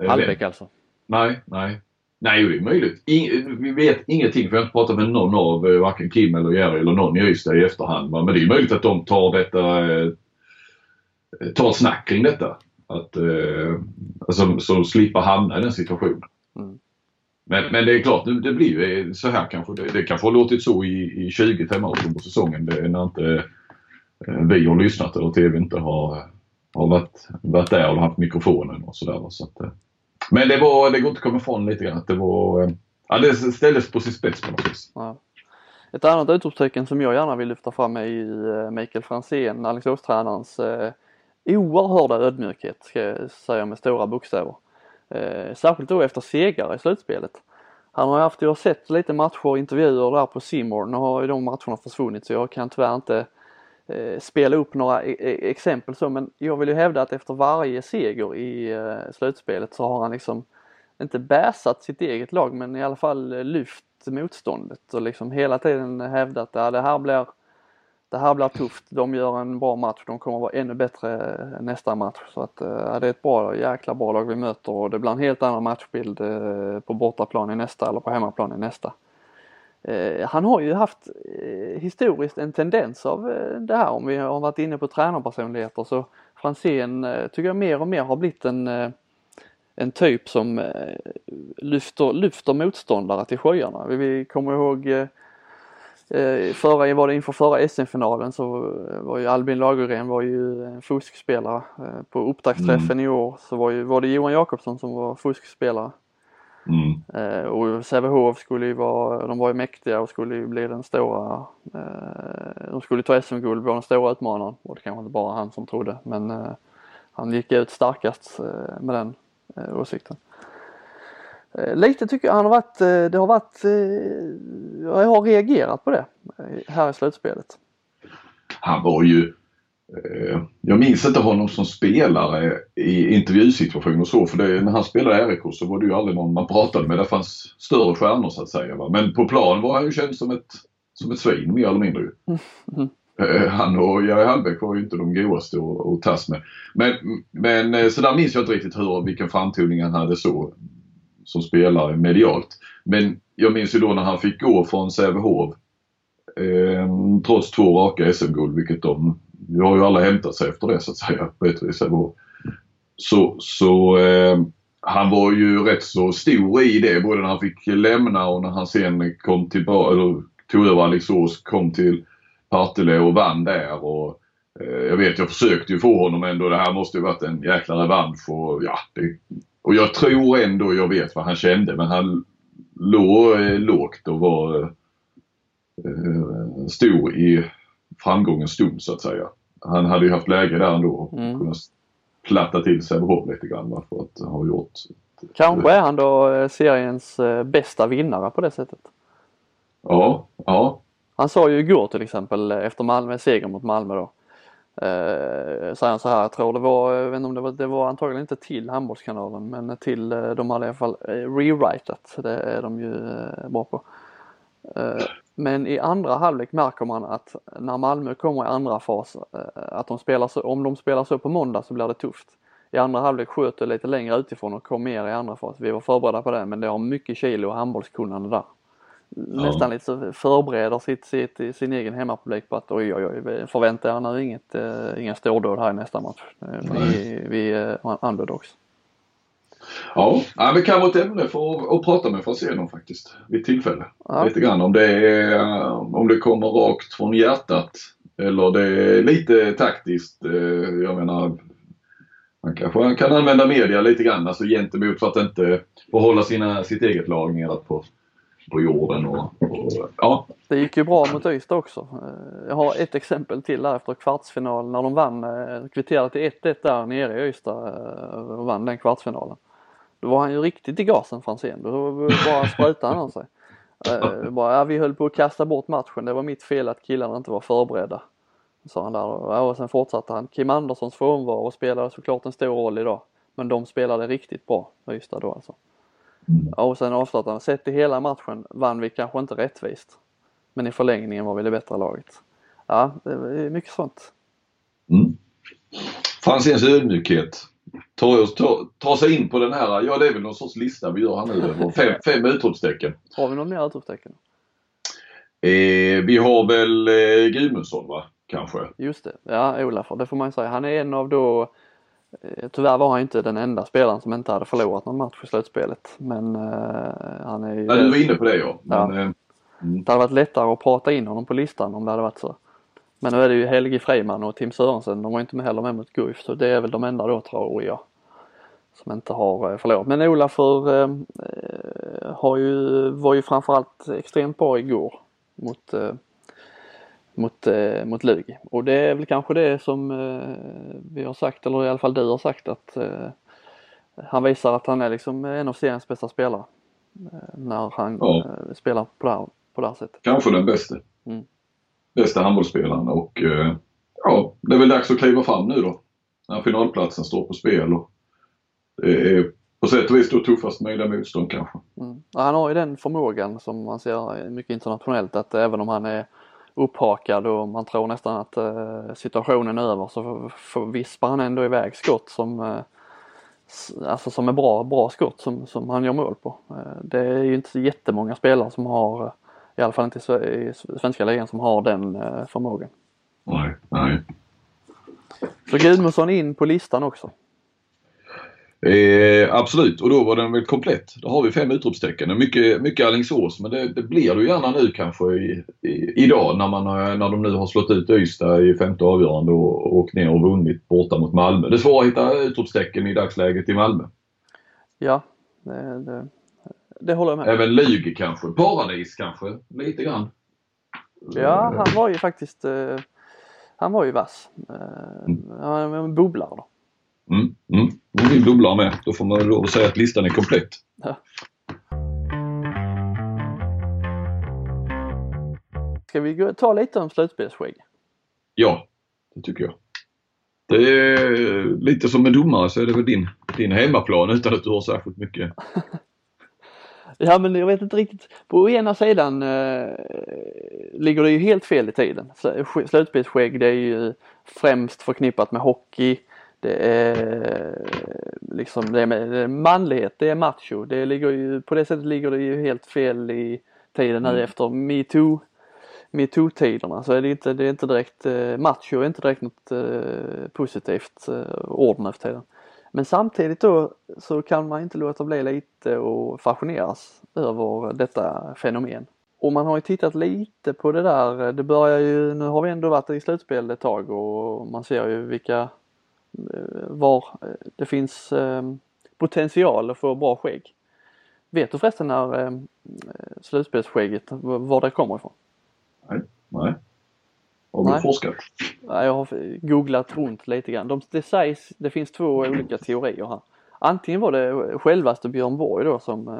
Hallbäck alltså. Nej, nej. Nej, det är möjligt. Ing, vi vet ingenting för jag har inte pratat med någon av eh, varken Kim eller Jerry eller någon i Ystad i efterhand. Men det är möjligt att de tar detta, eh, tar snack kring detta. Att, eh, alltså, så slippa hamna i den situationen. Mm. Men, men det är klart, det blir ju så här kanske. Det, det kanske har låtit så i, i 20 timmar på säsongen. Det är när inte eh, vi har lyssnat eller TV inte har, har varit, varit där och haft mikrofonen och sådär. Så att, eh, men det, var, det går inte att komma ifrån lite grann att det var... Eh, ja, det ställdes på sin spets på något vis. Ja. Ett annat utropstecken som jag gärna vill lyfta fram är eh, ju Mikael Franzén, Alingsås-tränarens eh, oerhörda ödmjukhet, ska jag säga med stora bokstäver. Eh, särskilt då efter segrar i slutspelet. Han har ju haft, jag har sett lite matcher och intervjuer där på Simor. Nu har ju de matcherna försvunnit så jag kan tyvärr inte eh, Eh, spela upp några e-, e-, exempel så men jag vill ju hävda att efter varje seger i eh, slutspelet så har han liksom inte bäsat sitt eget lag men i alla fall eh, lyft motståndet och liksom hela tiden hävdat att ja, det här blir det här blir tufft. De gör en bra match. De kommer vara ännu bättre nästa match. Så att ja, det är ett bra, jäkla bra lag vi möter och det blir en helt annan matchbild på bortaplan i nästa eller på hemmaplan i nästa. Eh, Han har ju haft eh, historiskt en tendens av eh, det här om vi har varit inne på tränarpersonligheter så Franzén tycker jag mer och mer har blivit en en typ som lyfter, lyfter motståndare till skyarna. Vi, kommer ihåg förra, var det inför förra SM-finalen så var ju Albin Lagergren var ju en fuskspelare. På upptaktsträffen i år så var, ju, var det Johan Jakobsson som var fuskspelare. Mm. Eh, och Sävehof skulle ju vara, de var ju mäktiga och skulle ju bli den stora, eh, de skulle ta SM-guld, vara den stora utmanaren. Och det kanske inte bara han som trodde men eh, han gick ut starkast med den åsikten. Lite tycker jag han har varit, det har varit, jag har reagerat på det här i slutspelet. Han var ju... Eh, jag minns inte honom som spelare i intervjusituationer och så. För det, när han spelade i RIK så var det ju aldrig någon man pratade med. Det fanns större stjärnor så att säga. Va? Men på plan var han ju känd som ett, som ett svin mer eller mindre. Eh, Han och Jerry Hallbäck var ju inte de godaste att, att tas med. Men, men eh, så där minns jag inte riktigt hur, vilken framtoning han hade så som spelare medialt. Men jag minns ju då när han fick gå från Sävehof eh, trots två raka SM-guld, vilket de nu har ju alla hämtat sig efter det så att säga. på ett vis, Så, så eh, han var ju rätt så stor i det både när han fick lämna och när han sen kom tillbaka, eller tog över Alingsås, kom till Partille och vann där. Och, eh, jag vet, jag försökte ju få honom ändå. Det här måste ju varit en jäkla revansch. Och, ja, det, och jag tror ändå jag vet vad han kände men han låg eh, lågt och var eh, stor i framgångens stund så att säga. Han hade ju haft läge där ändå och Mm. kunnat platta till Sävehof lite grann för att ha gjort Kanske är han då eh, seriens eh, bästa vinnare på det sättet. Ja, ja. Han sa ju igår till exempel eh, efter Malmö, seger mot Malmö då. Eh, sa han så här, jag tror det var, jag vet inte om det var, det var antagligen inte till handbollskanalen men till, de hade i alla fall rewritat. Det är de ju bra på. Eh, Men i andra halvlek märker man att när Malmö kommer i andra fas, eh, att de spelar så, om de spelar så på måndag så blir det tufft. I andra halvlek sköt det lite längre utifrån och kom mer i andra fas. Vi var förberedda på det men det har mycket kilo och handbollskunnande där. Nästan lite så förbereder sitt, sitt, sin egen hemmapublik på att oj oj oj, förvänta er nu inget, uh, inga stordåd här i nästa match. Uh, vi, vi är uh, underdogs. Ja, ja men kan vara ett ämne för att prata med Franzén faktiskt vid tillfälle. Ja. Lite grann om det, är, om det kommer rakt från hjärtat eller det är lite taktiskt. Jag menar, man kanske kan använda media lite grann alltså gentemot för att inte få hålla sina, sitt eget lag nere på, på jorden. Och, och, ja. Det gick ju bra mot Ystad också. Jag har ett exempel till där efter kvartsfinal när de vann, kvitterade till 1-1 där nere i Ystad och vann den kvartsfinalen. Då var han ju riktigt i gasen Franzén. Då bara sprutade han av sig. Uh, bara, ja, vi höll på att kasta bort matchen. Det var mitt fel att killarna inte var förberedda. Sa han där. Ja, och sen fortsatte han. Kim Anderssons frånvaro spelade såklart en stor roll idag. Men de spelade riktigt bra, Ystad då alltså. Ja, Och sen avslutade han. Sett i hela matchen vann vi kanske inte rättvist. Men i förlängningen var vi det bättre laget. Ja, det är mycket sånt. Mm. Franzéns ödmjukhet tar, oss, tar, tar sig in på den här, ja det är väl någon sorts lista vi gör här nu. Fem, fem utropstecken. Har vi någon mer utropstecken? Eh, vi har väl eh, Gudmundsson va? Kanske. Just det, ja Olafur, det får man säga. Han är en av då eh, Tyvärr var han inte den enda spelaren som inte hade förlorat någon match i slutspelet. Men eh, han är ju... Nej, du var inne på det ja. Men, ja. Eh, mm. Det hade varit lättare att prata in honom på listan om det hade varit så. Men nu är det ju Helge Freiman och Tim Sörensen, de var inte med heller med mot Guif så det är väl de enda då tror jag som inte har eh, förlorat. Men Olafur eh, eh, har ju, var ju framförallt extremt bra igår mot, eh, mot, eh, mot Lugi. Och det är väl kanske det som eh, vi har sagt, eller i alla fall du har sagt att eh, han visar att han är liksom en av seriens bästa spelare. när han ja. spelar på det, här, på det här sättet. Kanske den bästa. Mm bästa handbollsspelaren och eh, ja, det är väl dags att kliva fram nu då. När finalplatsen står på spel och det är på sätt och vis då tuffast möjliga motstånd kanske. Mm. han har ju den förmågan som man ser mycket internationellt att även om han är upphakad och man tror nästan att eh, situationen är över så vispar han ändå iväg skott som eh, Alltså som är bra, bra skott som, som han gör mål på. Det är ju inte så jättemånga spelare som har i alla fall inte i svenska ligan som har den eh, förmågan. Nej, nej. Så Gudmundsson in på listan också? Eh, absolut och då var den väl komplett. Då har vi fem utropstecken. Mycket, mycket Alingsås men det, det blir det gärna nu kanske i, i, idag när, man, när de nu har slått ut Ystad i femte avgörande och åkt ner och vunnit borta mot Malmö. Det är svårt att hitta utropstecken i dagsläget i Malmö. Ja, det, det, det håller jag med Även Lugi kanske. Paradis kanske, lite grann. Ja, han var ju faktiskt eh, Han var ju vass. Eh, mm. Han är en bubblare då. Mm, mm. Min bubblare med. Då får man lov att säga att listan är komplett. Ja. Ska vi ta lite om slutspelsskägg? Ja, det tycker jag. Det är lite som en domare så är det väl din, din hemmaplan utan att du har särskilt mycket (laughs) Ja men jag vet inte riktigt. På ena sidan eh, ligger det ju helt fel i tiden. Slutspelsskägg det är ju främst förknippat med hockey. Det är liksom det är, med, det är manlighet, det är macho. Det ligger ju, på det sättet ligger det ju helt fel i tiden nu mm. efter metoo metoo-tiderna så är det inte, det är inte direkt eh, macho är inte direkt något eh, positivt eh, ord nu för tiden. Men samtidigt då så kan man inte låta bli lite och fascineras över detta fenomen. Och man har ju tittat lite på det där, det börjar ju, nu har vi ändå varit i slutspel ett tag och man ser ju vilka, eh, var eh, det finns ehm, potential att få bra skägg. Vet du förresten när ehm, eh, slutspelsskägget, var det kommer ifrån? Nej, nej. Har du forskat? jag har googlat runt lite grann. De, det sägs, det finns två olika teorier här. Antingen var det självaste Björn Borg då som eh,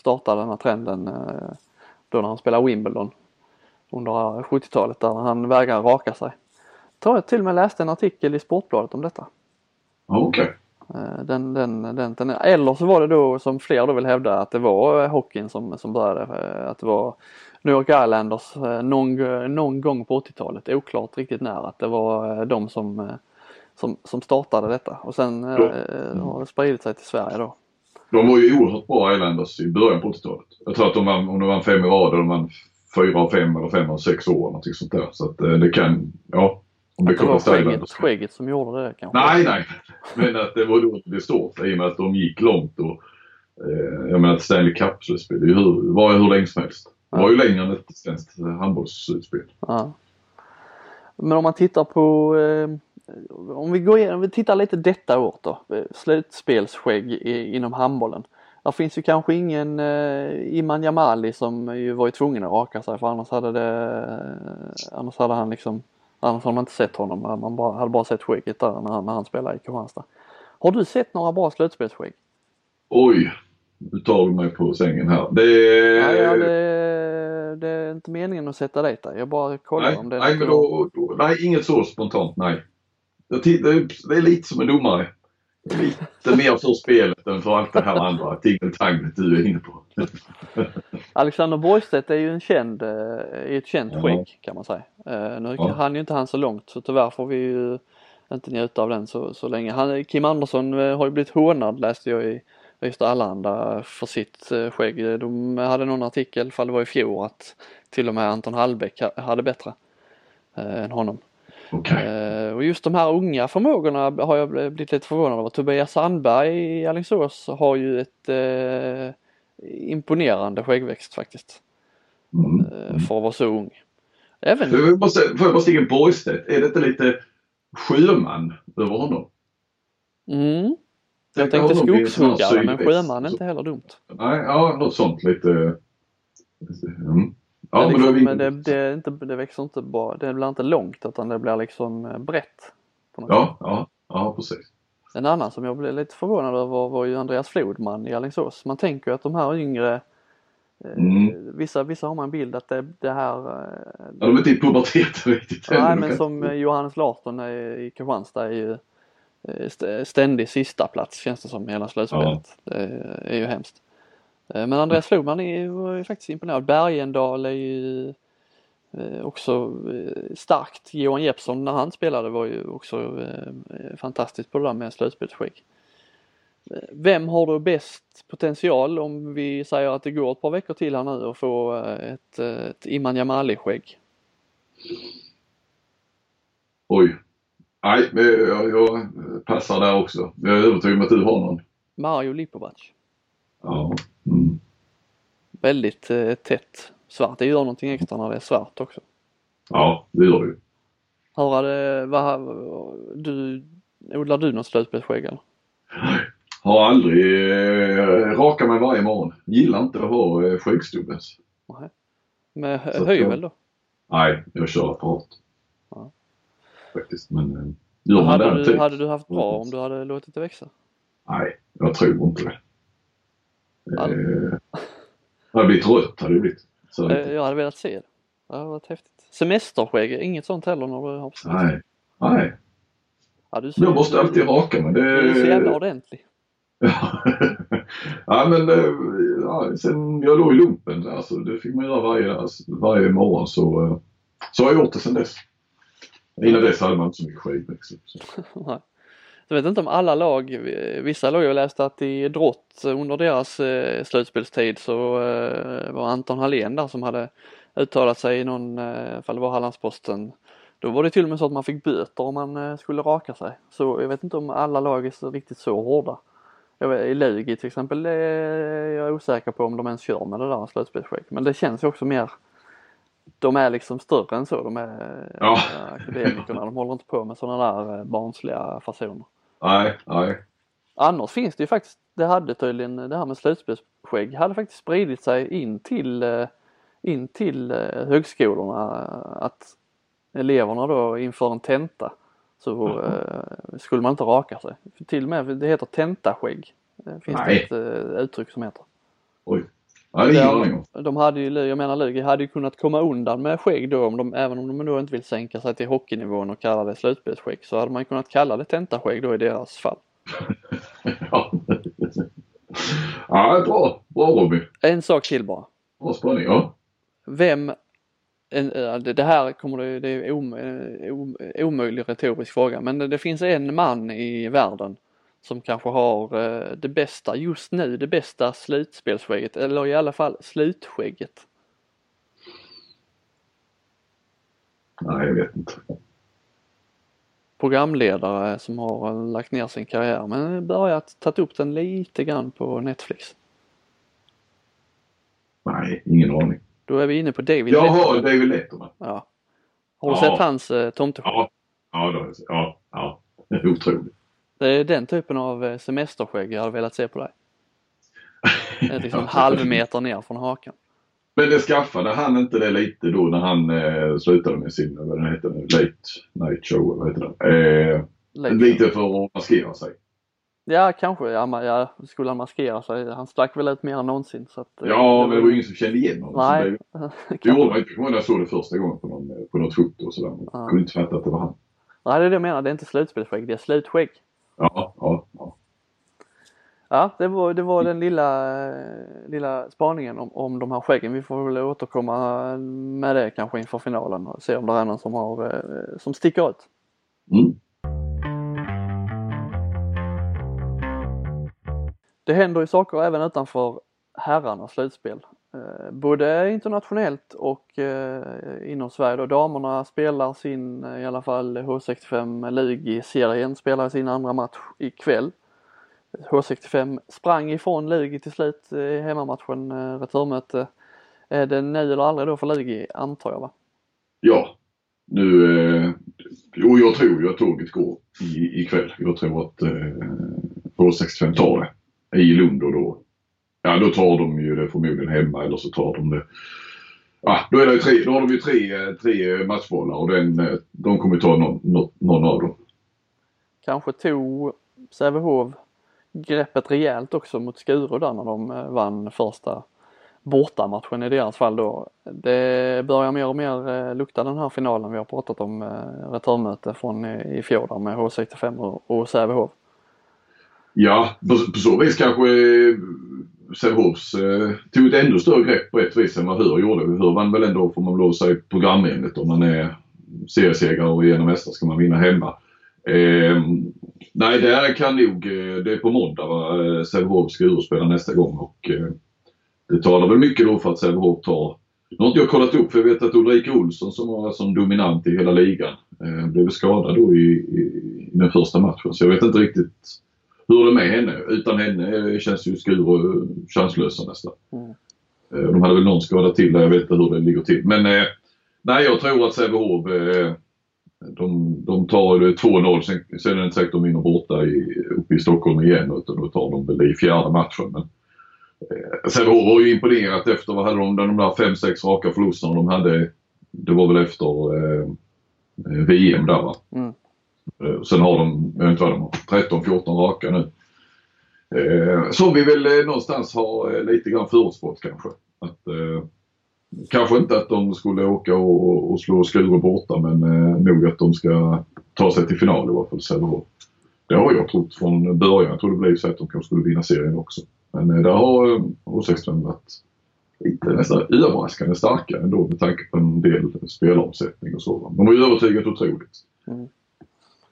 startade den här trenden eh, då när han spelade Wimbledon under 70-talet där han vägrade raka sig. Jag till och med läste en artikel i Sportbladet om detta. Okej. Okay. Eh, Den, den, den, den, eller så var det då som fler då vill hävda att det var hockeyn som, som började. Att det var New York Islanders eh, någon, någon gång på 80-talet, oklart riktigt när, att det var eh, de som, eh, som, som startade detta och sen eh, har det spridit sig till Sverige då. De var ju oerhört bra Islanders i början på 80-talet. Jag tror att de vann, om de vann fem i rad eller de vann fyra av fem eller fem av sex år någonting sånt där. Så att det kan, ja. Om det Att det var skägget, skägget som gjorde det kanske. Nej, nej. Men att det var då det står sig i och med att de gick långt och eh, jag menar ett Stanley Cup-slutspel det var hur länge som helst. Det var ju längre än ett svenskt handbollsslutspel. Ja. Men om man tittar på, eh, om vi går igenom, vi tittar lite detta år då, eh, slutspelsskägg i, inom handbollen. Där finns ju kanske ingen eh, Iman Jamali som ju var ju tvungen att raka sig för annars hade det, eh, annars hade han liksom, annars hade man inte sett honom, man bara, hade bara sett skägget där när han, när han spelade i Kristianstad. Har du sett några bra slutspelsskägg? Oj, nu tar du mig på sängen här. Det, Nej, ja, det, det är inte meningen att sätta dit dig. Jag bara kollar nej, om det är nej, men då, då, nej, inget så spontant, nej. Det, är- det är lite som en domare. Lite mer för spelet än för allt det här andra tingeltanglet du är inne på. (laughs) Alexander Borgstedt är ju en känd, eh, är ett känt Ja. skägg kan man säga. Eh, Nu Ja. hann ju inte han så långt så tyvärr får vi ju inte njuta av den så, så länge. Han, Kim Andersson eh, har ju blivit hånad läste jag i Ystad Allehanda för sitt eh, skägg. De hade någon artikel, fall det var i fjol, att till och med Anton Hallbäck ha- hade bättre eh, än honom. Okej. Eh, och just de här unga förmågorna har jag blivit lite förvånad över. Tobias Sandberg i Alingsås har ju ett eh, imponerande skäggväxt faktiskt. Mm. för att vara så ung. Även, jag säga- får jag bara sticka in Borgstedt? Är det inte lite sjöman över honom? mm, jag Tänk tänkte skogshuggare men sjöman är inte heller dumt. Nej, ja, något sånt lite. Mm. Ja, det, men liksom, vi det, det, är inte, det växer inte bara, det blir inte långt utan det blir liksom eh, brett. Ja, ja, ja, precis. En annan som jag blev lite förvånad över var ju Andreas Flodman i Alingsås. Man tänker ju att de här yngre eh, Mm. Vissa, vissa har man en bild att det, det här eh, Ja, de är inte i puberteten riktigt. Nej men som Johannes Larsson i Kristianstad är ju ständig sista plats känns det som hela slutspelet. Det är ju hemskt. Eh, Men Andreas Flodman är var ju faktiskt imponerad. Bergendal är ju eh, också eh, starkt. Johan Jeppsson när han spelade var ju också eh, fantastiskt på det där med slutspelsskägg. Eh, Vem har då bäst potential om vi säger att det går ett par veckor till här nu och få eh, ett, eh, ett Iman Jamali-skägg? Oj. Nej, men jag, jag passar där också. Jag är övertygad om att du har någon. Mario Lipovac. Ja. Mm. Väldigt eh, tätt svart. Det gör någonting extra när det är svart också. Ja, det gör du. Hur hade, vad, du, odlar du något slutspelsskägg eller? Har aldrig eh, rakat mig varje morgon. Gillar inte att ha eh, skäggstubbens. Med hö- Så att höjvel då? Nej, jag kör apparat. Faktiskt, men eh, gör man hade, den du, typ? hade du haft bra om du hade låtit det växa? Nej, jag tror inte det. All- Eh, hade blivit rött hade det blivit. Så, Eh, Jag hade velat se det. Det hade varit häftigt. Semesterskägg, inget sånt heller när du har nej. Nej, Ja, du jag måste alltid raka mig. Det, Du är så jävla ordentlig. (laughs) ja men eh, ja, sen jag låg i lumpen alltså, det fick man göra varje, varje morgon så, eh, så har jag gjort det sen dess. Innan dess hade man inte så mycket skit. Så. (laughs) Jag vet inte om alla lag, vissa lag jag läste att i Drott under deras eh, slutspelstid så eh, var Anton Hallén där som hade uttalat sig i någon, eh, fall det var Hallandsposten. Då var det till och med så att man fick böter om man eh, skulle raka sig. Så jag vet inte om alla lag är så riktigt så hårda. Jag vet, I Lugi till exempel är jag osäker på om de ens kör med det där slutspelsskägg. Men det känns ju också mer de är liksom större än så. De är Ja. akademikerna. De håller inte på med sådana där eh, barnsliga fasoner. Nej, nej. Annars finns det ju faktiskt, det hade tydligen det här med slutspelsskägg hade faktiskt spridit sig in till, eh, in till eh, högskolorna att eleverna då inför en tenta så eh, skulle man inte raka sig. Till och med, det heter tentaskägg. Det finns det Nej. ett eh, uttryck som heter. Oj. Det är ingen. De, de hade ju, jag menar Lugi hade ju kunnat komma undan med skägg då om de, även om de då inte vill sänka sig till hockeynivån och kalla det slutspelsskägg så hade man kunnat kalla det tentaskägg då i deras fall. (laughs) ja. ja, bra. Bra Robin. En sak till bara. Bra spaning. Ja. Vem, det här kommer det, det är om, eh, om, omöjlig retorisk fråga, men det finns en man i världen som kanske har eh, det bästa, just nu, det bästa slutspelsskägget, eller i alla fall slutskägget. Nej, jag vet inte. Programledare som har lagt ner sin karriär men börjat tagit upp den lite grann på Netflix. Nej, ingen aning. Då är vi inne på David Jaha, Letterman. David Letterman. Ja. Har du Ja. sett hans eh, tomteskägg? Ja. Ja, då, ja, ja. Otroligt. Det är den typen av eh, semesterskägg jag hade velat se på dig. Det (laughs) är liksom en halv meter ner från hakan. Men det skaffade han inte det lite då när han eh, slutade med sin, vad den heter nu, Late Night Show, vad heter det? Eh, Lite. lite för att maskera sig. Ja, kanske. Ja, man, ja, skulle han maskera sig? Han stack väl ut mer än någonsin. Så att, eh, Ja, men det var ju ingen som kände igen honom. Nej. Det, (laughs) det gjorde man inte. Jag kommer jag såg det första gången på, någon, på något foto och sådär. Man Ja. kunde inte fatta att det var han. Nej, det är det jag menar. Det är inte slutspelsskägg, det är slutskägg. Ja, ja, ja. Ja, det var, det var den lilla, eh, lilla spaningen om, om de här skäggen. Vi får väl återkomma med det kanske inför finalen och se om det är någon som, har, eh, som sticker ut. Mm. Det händer ju saker även utanför herrarnas slutspel. Eh, både internationellt och eh, inom Sverige då. Damerna spelar sin, eh, i alla fall H65 League i serien, spelar sin andra match ikväll. H65 sprang ifrån Lugi till slut eh, i hemmamatchen, eh, returmöte. Är det nu eller aldrig då för Lugi antar jag va? ja. Nu, eh, jo jag tror ju att tåget går i, ikväll. Jag tror att eh, H65 tar det i Lund och då, ja då tar de ju det förmodligen hemma eller så tar de det Ja, då, är det tre, då har de ju tre, tre matchbollar och den, eh, de kommer ju ta någon, någon, någon av dem. Kanske tog Sävehof greppet rejält också mot Skuru där när de eh, vann första bortamatchen i deras fall då. Det börjar mer och mer eh, lukta den här finalen vi har pratat om, returmöte från i fjol där med H65 och Sävehof. Ja, på, på så vis kanske eh, Sävehofs eh, tog ett ännu större grepp på ett vis än vad Hur gjorde. Hur vann väl ändå, får man lov att säga, programenligt. Om man är seriesegrare och genom mästare ska man vinna hemma. Eh, nej, där kan nog, eh, det är på måndag va, eh, Sävehof ska ur spela nästa gång och eh, det talar väl mycket då för att Sävehof tar nu har inte jag kollat upp för jag vet att Ulrika Olsson som var som dominant i hela ligan eh, blev skadad då i, i, i den första matchen. Så jag vet inte riktigt hur det är med henne. Utan henne känns ju Skuru chanslösa nästan. Mm. Eh, De hade väl någon skada till där, jag vet inte hur det ligger till. Men eh, nej, jag tror att Sävehof eh, de, de tar det 2-0, sen, sen är det inte säkert de vinner borta i, uppe i Stockholm igen utan då tar de väl i fjärde matchen. Men, eh, Sävehof har ju imponerat efter, vad hade de, de där 5-6 raka förlusterna de hade. Det var väl efter eh, VM där va? Mm. Eh, sen har de, jag vet inte vad de har, 13-14 raka nu. Eh, som vi väl eh, någonstans har eh, lite grann förutspått kanske. Att, eh, kanske inte att de skulle åka och, och slå Skuru borta men eh, nog att de ska ta sig till final i alla fall, Sävehof. Det har jag trott från början. Jag trodde det blev så att de kanske skulle vinna serien också. Men eh, där har eh, H65 varit lite nästan överraskande starka ändå med tanke på en del spelaromsättning och så. De har ju övertygat otroligt. Mm.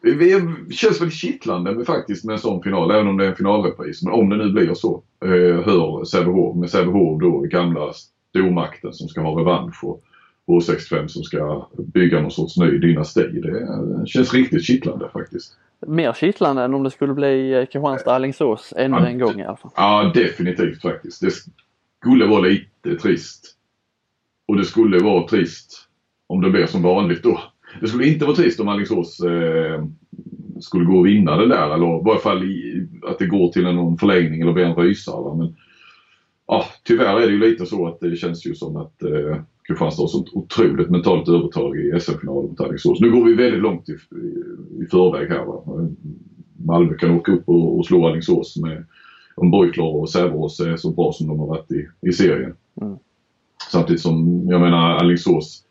Det känns väldigt kittlande med, faktiskt med en sån final, även om det är en finalrepris. Men om det nu blir så, eh, hör Sävehof, med Sävehof då gamla stormakten som ska ha revansch och H65 som ska bygga någon sorts ny dynasti. Det eh, känns riktigt kittlande faktiskt. Mer kittlande än om det skulle bli eh, Kristianstad-Alingsås ännu Ja. en gång i alla fall. Ja, definitivt faktiskt. Det skulle vara lite trist. Och det skulle vara trist om det blir som vanligt då. Det skulle inte vara trist om Alingsås eh, skulle gå och vinna det där eller i varje fall i, att det går till en förlängning eller blir en rysare. Men ja, tyvärr är det ju lite så att det känns ju som att eh, Kristianstad har sånt otroligt mentalt övertag i SM-finalen mot Alingsås. Nu går vi väldigt långt i, i, i förväg här. Va? Malmö kan åka upp och, och slå Alingsås med om Borgklar och Säveås är så bra som de har varit i, i serien. Mm. Samtidigt som, jag menar Alingsås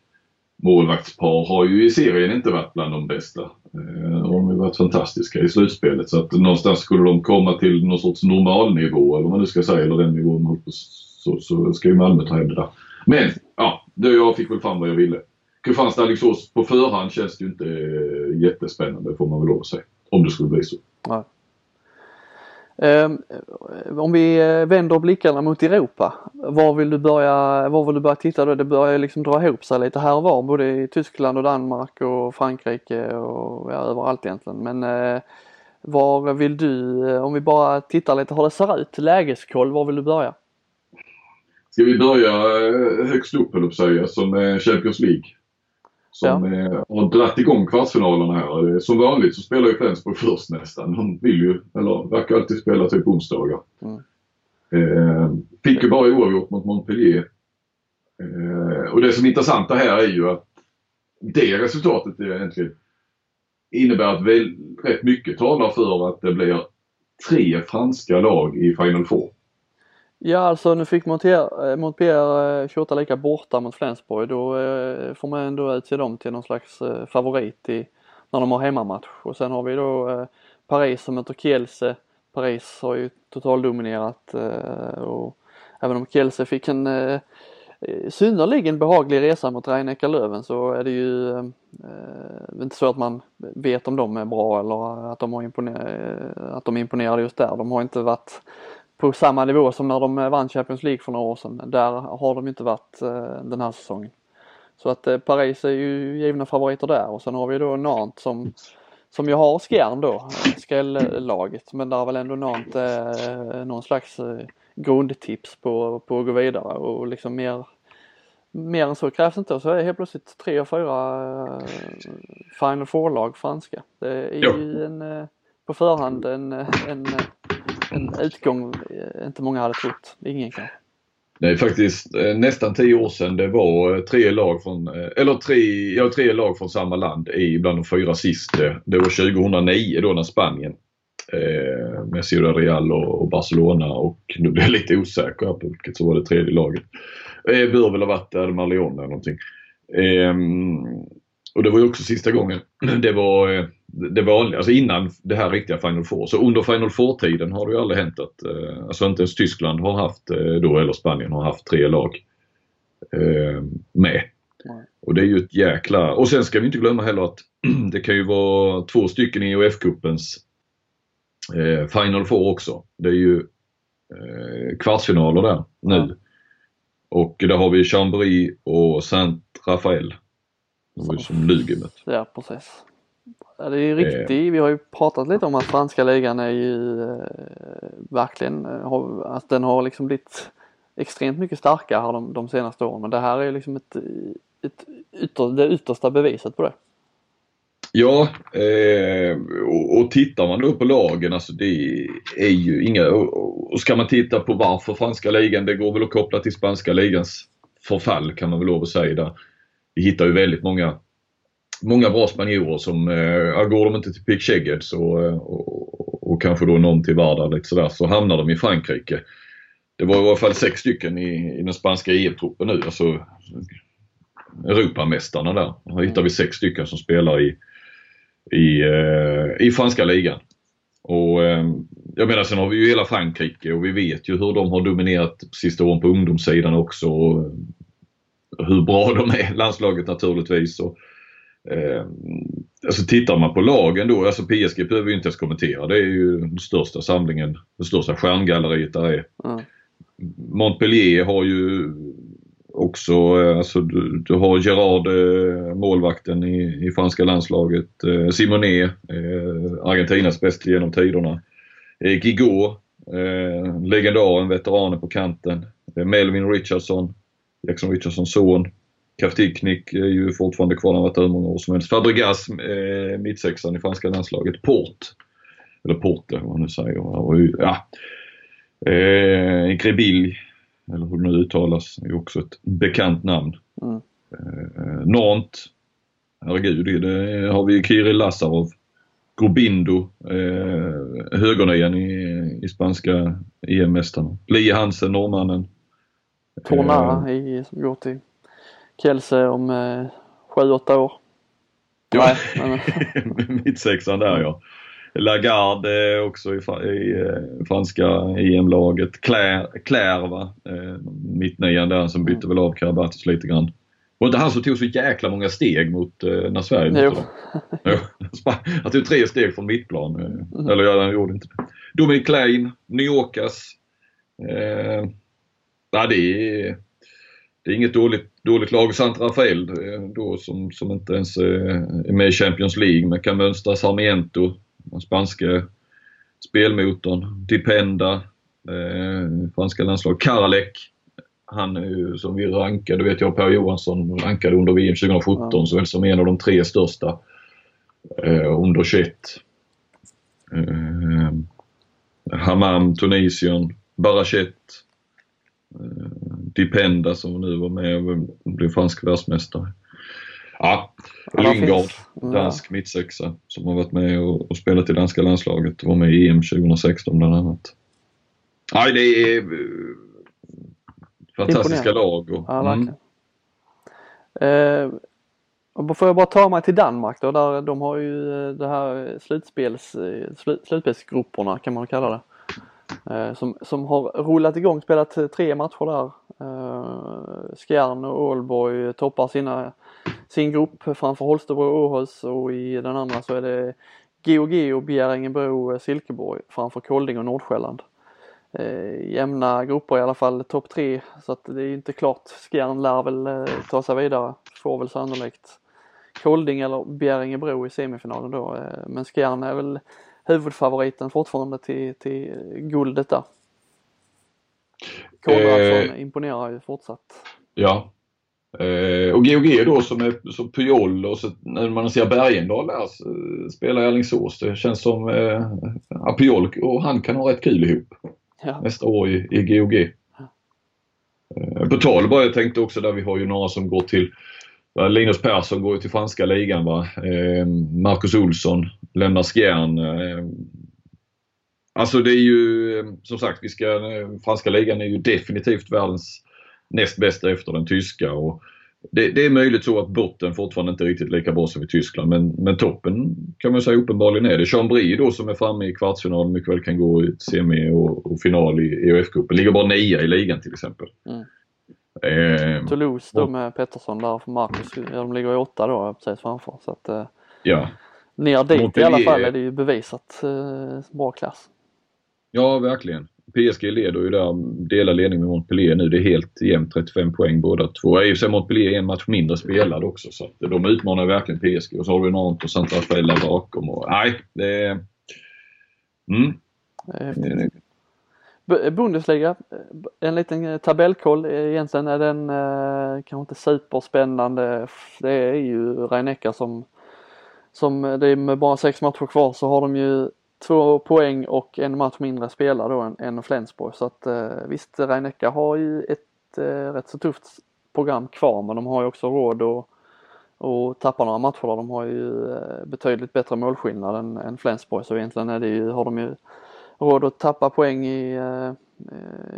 målvaktspar har ju i serien inte varit bland de bästa. Eh, de har ju varit fantastiska i slutspelet så att någonstans skulle de komma till någon sorts normalnivå eller vad man nu ska säga eller den nivån de på så, så ska ju Malmö ta hem det där. Men ja, det, jag fick väl fram vad jag ville. Kristianstad-Alingsås på förhand känns det ju inte eh, jättespännande får man väl lov att säga. Om det skulle bli så. Nej. Ehm, eh, om vi eh, vänder blickarna mot Europa, var vill du börja, var vill du börja titta då? Det börjar liksom dra ihop sig lite här och var både i Tyskland och Danmark och Frankrike och ja, överallt egentligen. Men eh, var vill du, om vi bara tittar lite hur det ser ut, lägeskoll, var vill du börja? Ska vi börja högst upp höll jag säga, som Champions League? Som ja. har dragit igång kvartsfinalerna här. Som vanligt så spelar ju Flensburg först nästan. De vill ju, eller verkar alltid spela typ onsdagar. Mm. Eh, fick ju bara oavgjort mot Montpellier. Eh, och det som är intressant här är ju att det resultatet är egentligen innebär att väl, rätt mycket talar för att det blir tre franska lag i Final Four. Ja alltså nu fick Montpellier, eh, Montpellier 28 eh, lika borta mot Flensburg. Då eh, får man ändå utse dem till någon slags eh, favorit i, när de har hemmamatch. Och sen har vi då Paris som möter Kielce Paris har ju totaldominerat och även om Kielce fick en synnerligen behaglig resa mot rhein löven så är det ju eh, inte så att man vet om de är bra eller att de, har imponer att de imponerade just där. De har inte varit på samma nivå som när de eh, vann Champions League för några år sedan. Där har de inte varit eh, den här säsongen. Så att eh, Paris är ju givna favoriter där och sen har vi då Nantes som som jag har Skjern då, skräll-laget. Men där väl ändå Nantes eh, någon slags eh, grundtips på, på att gå vidare och liksom mer mer än så krävs inte och så är helt plötsligt tre och fyra eh, Final Four-lag franska. Det är ju en, på förhand en, en en utgång eh, inte många hade trott. Ingen kanske. Det är faktiskt eh, nästan tio år sedan det var eh, tre lag från, eller tre, ja, tre lag från samma land i bland de fyra sista. Det var 2009 då när Spanien eh, med Ciudad Real och, och, Barcelona och nu blir jag lite osäker på vilket så var det tredje laget. Eh, bör väl ha varit Leon eller någonting. Eh, och det var ju också sista gången (clears throat) det var det vanliga, alltså innan det här riktiga Final Four. Så under Final Four-tiden har det ju aldrig hänt att, eh, alltså inte ens Tyskland har haft eh, då, eller Spanien har haft tre lag eh, med. Nej. Och det är ju ett jäkla... Och sen ska vi inte glömma heller att (clears throat) det kan ju vara två stycken i UF-cupens eh, Final Four också. Det är ju eh, kvartsfinaler där nu. Ja. Och där har vi Chambéry och Saint Rafael. Som Lugi. Ja precis. Ja, det är ju riktigt. Eh. Vi har ju pratat lite om att franska ligan är ju eh, verkligen, eh, att den har liksom blivit extremt mycket starkare de, de senaste åren. Men det här är liksom ett, ett ytter, det yttersta beviset på det. Ja, eh, och, och tittar man då på lagen, alltså det är ju inga, och, och ska man titta på varför franska ligan, det går väl att koppla till spanska ligans förfall kan man väl lov att säga. Där. Vi hittar ju väldigt många många bra spanjorer som, äh, går de inte till Pick Sheged eh, och, och, och, kanske då någon till Varda lite sådär så hamnar de i Frankrike. Det var i alla fall sex stycken i, i den spanska EM-truppen nu, alltså Europamästarna där. Här hittar vi sex stycken som spelar i, i, äh, i franska ligan. Och jag menar sen har vi ju hela Frankrike och vi vet ju hur de har dominerat sista åren på ungdomssidan också. Och hur bra de är, landslaget naturligtvis. Och, Eh, alltså tittar man på lagen då, alltså PSG behöver vi inte ens kommentera. Det är ju den största samlingen, det största stjärngalleriet där är. Mm. Montpellier har ju också, eh, alltså du, du har Gerard, eh, målvakten i, i franska landslaget. Eh, Simonet, eh, Argentinas bäst genom tiderna. Eh, Gigot, eh, legendaren, veteranen på kanten. Eh, Melvin Richardson, Jackson Richardsons son. Kaftiknik är ju fortfarande kvar, han har varit där hur många år som helst. Fabregas, eh, mittsexan i franska landslaget. Port, eller Porte vad man nu säger. Ja. Eh, Grebil, eller hur det nu uttalas, är också ett bekant namn. Mm. Eh, Nantes, herregud, det har vi Kiril Lazarov. Gobindo, eh, högernian i, i spanska EM-mästarna. Lie Hansen, norrmannen. Tornara eh, som går till Kielse om eh, 7-8 år. Ja, (laughs) mittsexan där ja. Lagarde är också i, i eh, franska EM-laget. Claire, va? Eh, mittnian där som bytte väl av Karabatis lite grann. Var inte han som tog så jäkla många steg mot eh, när Sverige mötte dem? (laughs) Han tog tre steg från mittplan. Eh, Eller ja, han gjorde inte det. Dominic Klein, New Yorkas. Eh, nej, det är, det är inget dåligt, dåligt lag. Sant Rafael då som, som inte ens är med i Champions League men kan mönstra Sarmiento, den spanska spelmotorn. Dipenda, eh, franska landslag. Karalek, han som vi rankade, vet jag Per Johansson rankade under VM 2017 Ja. såväl som en av de tre största eh, under 21. Eh, Hammam, Tunisien, Barachet, eh, Dipenda som nu var med och blev fransk världsmästare. Ja, Lingard, finns. Ja. dansk mittsexa som har varit med och, och spelat i danska landslaget och var med i EM 2016 bland annat. Nej, det är eh, fantastiska Imponerande. lag. Och, ja, mm. Eh, får jag bara ta mig till Danmark då, där de har ju eh, det här slutspels, eh, slut, slutspelsgrupperna kan man kalla det. Eh, som, som har rullat igång, spelat tre matcher där. Eh, Skjern och Ålborg toppar sina, sin grupp framför Holstebro och Åhus och i den andra så är det GOG och Bjäringebro eh, Silkeborg framför Kolding och Nordsjälland. Eh, jämna grupper i alla fall, topp tre så att det är inte klart. Skjern lär väl eh, ta sig vidare, får väl sannolikt Kolding eller Bjäringebro i semifinalen då. Eh, men Skjern är väl huvudfavoriten fortfarande till, till guldet där. Konradsson Eh. imponerar ju fortsatt. Ja. Eh, och GOG då som är som Pujol och så, när man ser Bergendahl där eh, spela i Alingsås. Det känns som eh, ja, Pujol och han kan ha rätt kul ihop Ja. nästa år i, i GOG. Eh, på tal bara, jag tänkte också där vi har ju några som går till ja, Linus Persson går ju till franska ligan va. Eh, Marcus Olsson lämnar Skjern. Eh, alltså det är ju eh, som sagt, vi ska, eh, franska ligan är ju definitivt världens näst bästa efter den tyska. Och det, det är möjligt så att botten fortfarande inte är riktigt lika bra som i Tyskland men, men toppen kan man säga uppenbarligen är det. Chambry då som är framme i kvartsfinal mycket väl kan gå i semi och, och final i EOF-cupen. Ligger bara nia i ligan till exempel. Mm. Eh, Toulouse då och- med Pettersson där för Marcus, ja, de ligger i åtta då precis framför. Så att eh, ja. Ner dit i Montpellier- alla fall är det ju bevisat eh, bra klass. ja, verkligen. PSG leder ju där, delar ledning med Montpellier nu. Det är helt jämnt 35 poäng båda två. I och för sig Montpellier är en match mindre spelad också så att de utmanar verkligen PSG. Och så har du Nantes och Santa Rafael där bakom. Och, nej, det är... Mm. Eh, Bundesliga, eh, en liten eh, tabellkoll. Eh, Egentligen är den eh, kanske inte superspännande. Det är ju Rhein-Neckar som, som eh, det är med bara sex matcher kvar så har de ju två poäng och en match mindre spelar då än, än Flensburg. Så att eh, visst, rhein har ju ett eh, rätt så tufft program kvar men de har ju också råd att och tappa några matcher där. De har ju eh, betydligt bättre målskillnad än, än Flensburg så egentligen är det ju, har de ju råd att tappa poäng i eh,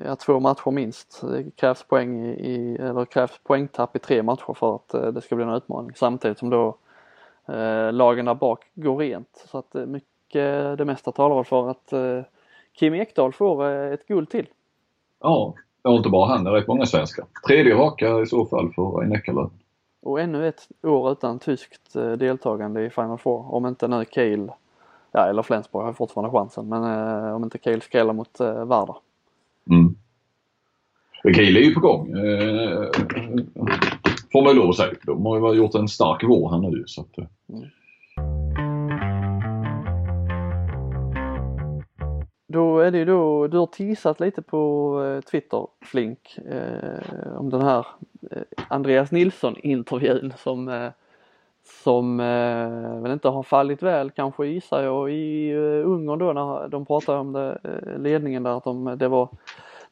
ja, två matcher minst. Det krävs poäng i, i eller krävs poängtapp i tre matcher för att eh, det ska bli en utmaning samtidigt som då lagen där bak går rent. Så att eh, mycket, det mesta talar för att eh, Kim Ekdahl får eh, ett guld till. Ja, och inte bara han. Det är rätt många svenskar. Tredje raka i så fall för Rhein-Neckarlöven. Och ännu ett år utan tyskt eh, deltagande i Final Four. Om inte nu Kiel, ja eller Flensburg har fortfarande chansen, men eh, om inte Kiel skräller mot eh, Vardar. Mm. Kiel är ju på gång. Eh, får man ju lov att säga. De har ju gjort en stark vår här nu. Så att. Eh. Då är det ju då, du har tissat lite på eh, Twitter Flink eh, om den här eh, Andreas Nilsson intervjun som eh, som eh, väl inte har fallit väl kanske gissar jag i eh, Ungern då när de pratade om det, ledningen där att de, det var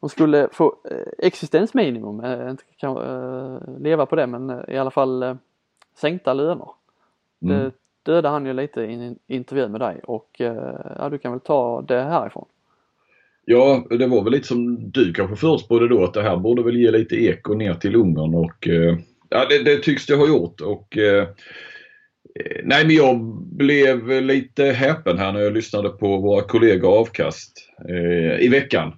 de skulle få eh, existensminimum, eh, inte kan eh, leva på det men i alla fall sänkta löner. Mm. Det dödade han ju lite i en intervju med dig och ja, du kan väl ta det härifrån. Ja, det var väl lite som du kanske förutspådde då att det här borde väl ge lite eko ner till Ungern och ja, det, det tycks det ha gjort och nej, men jag blev lite häpen här när jag lyssnade på våra kollegor Avkast eh, i veckan.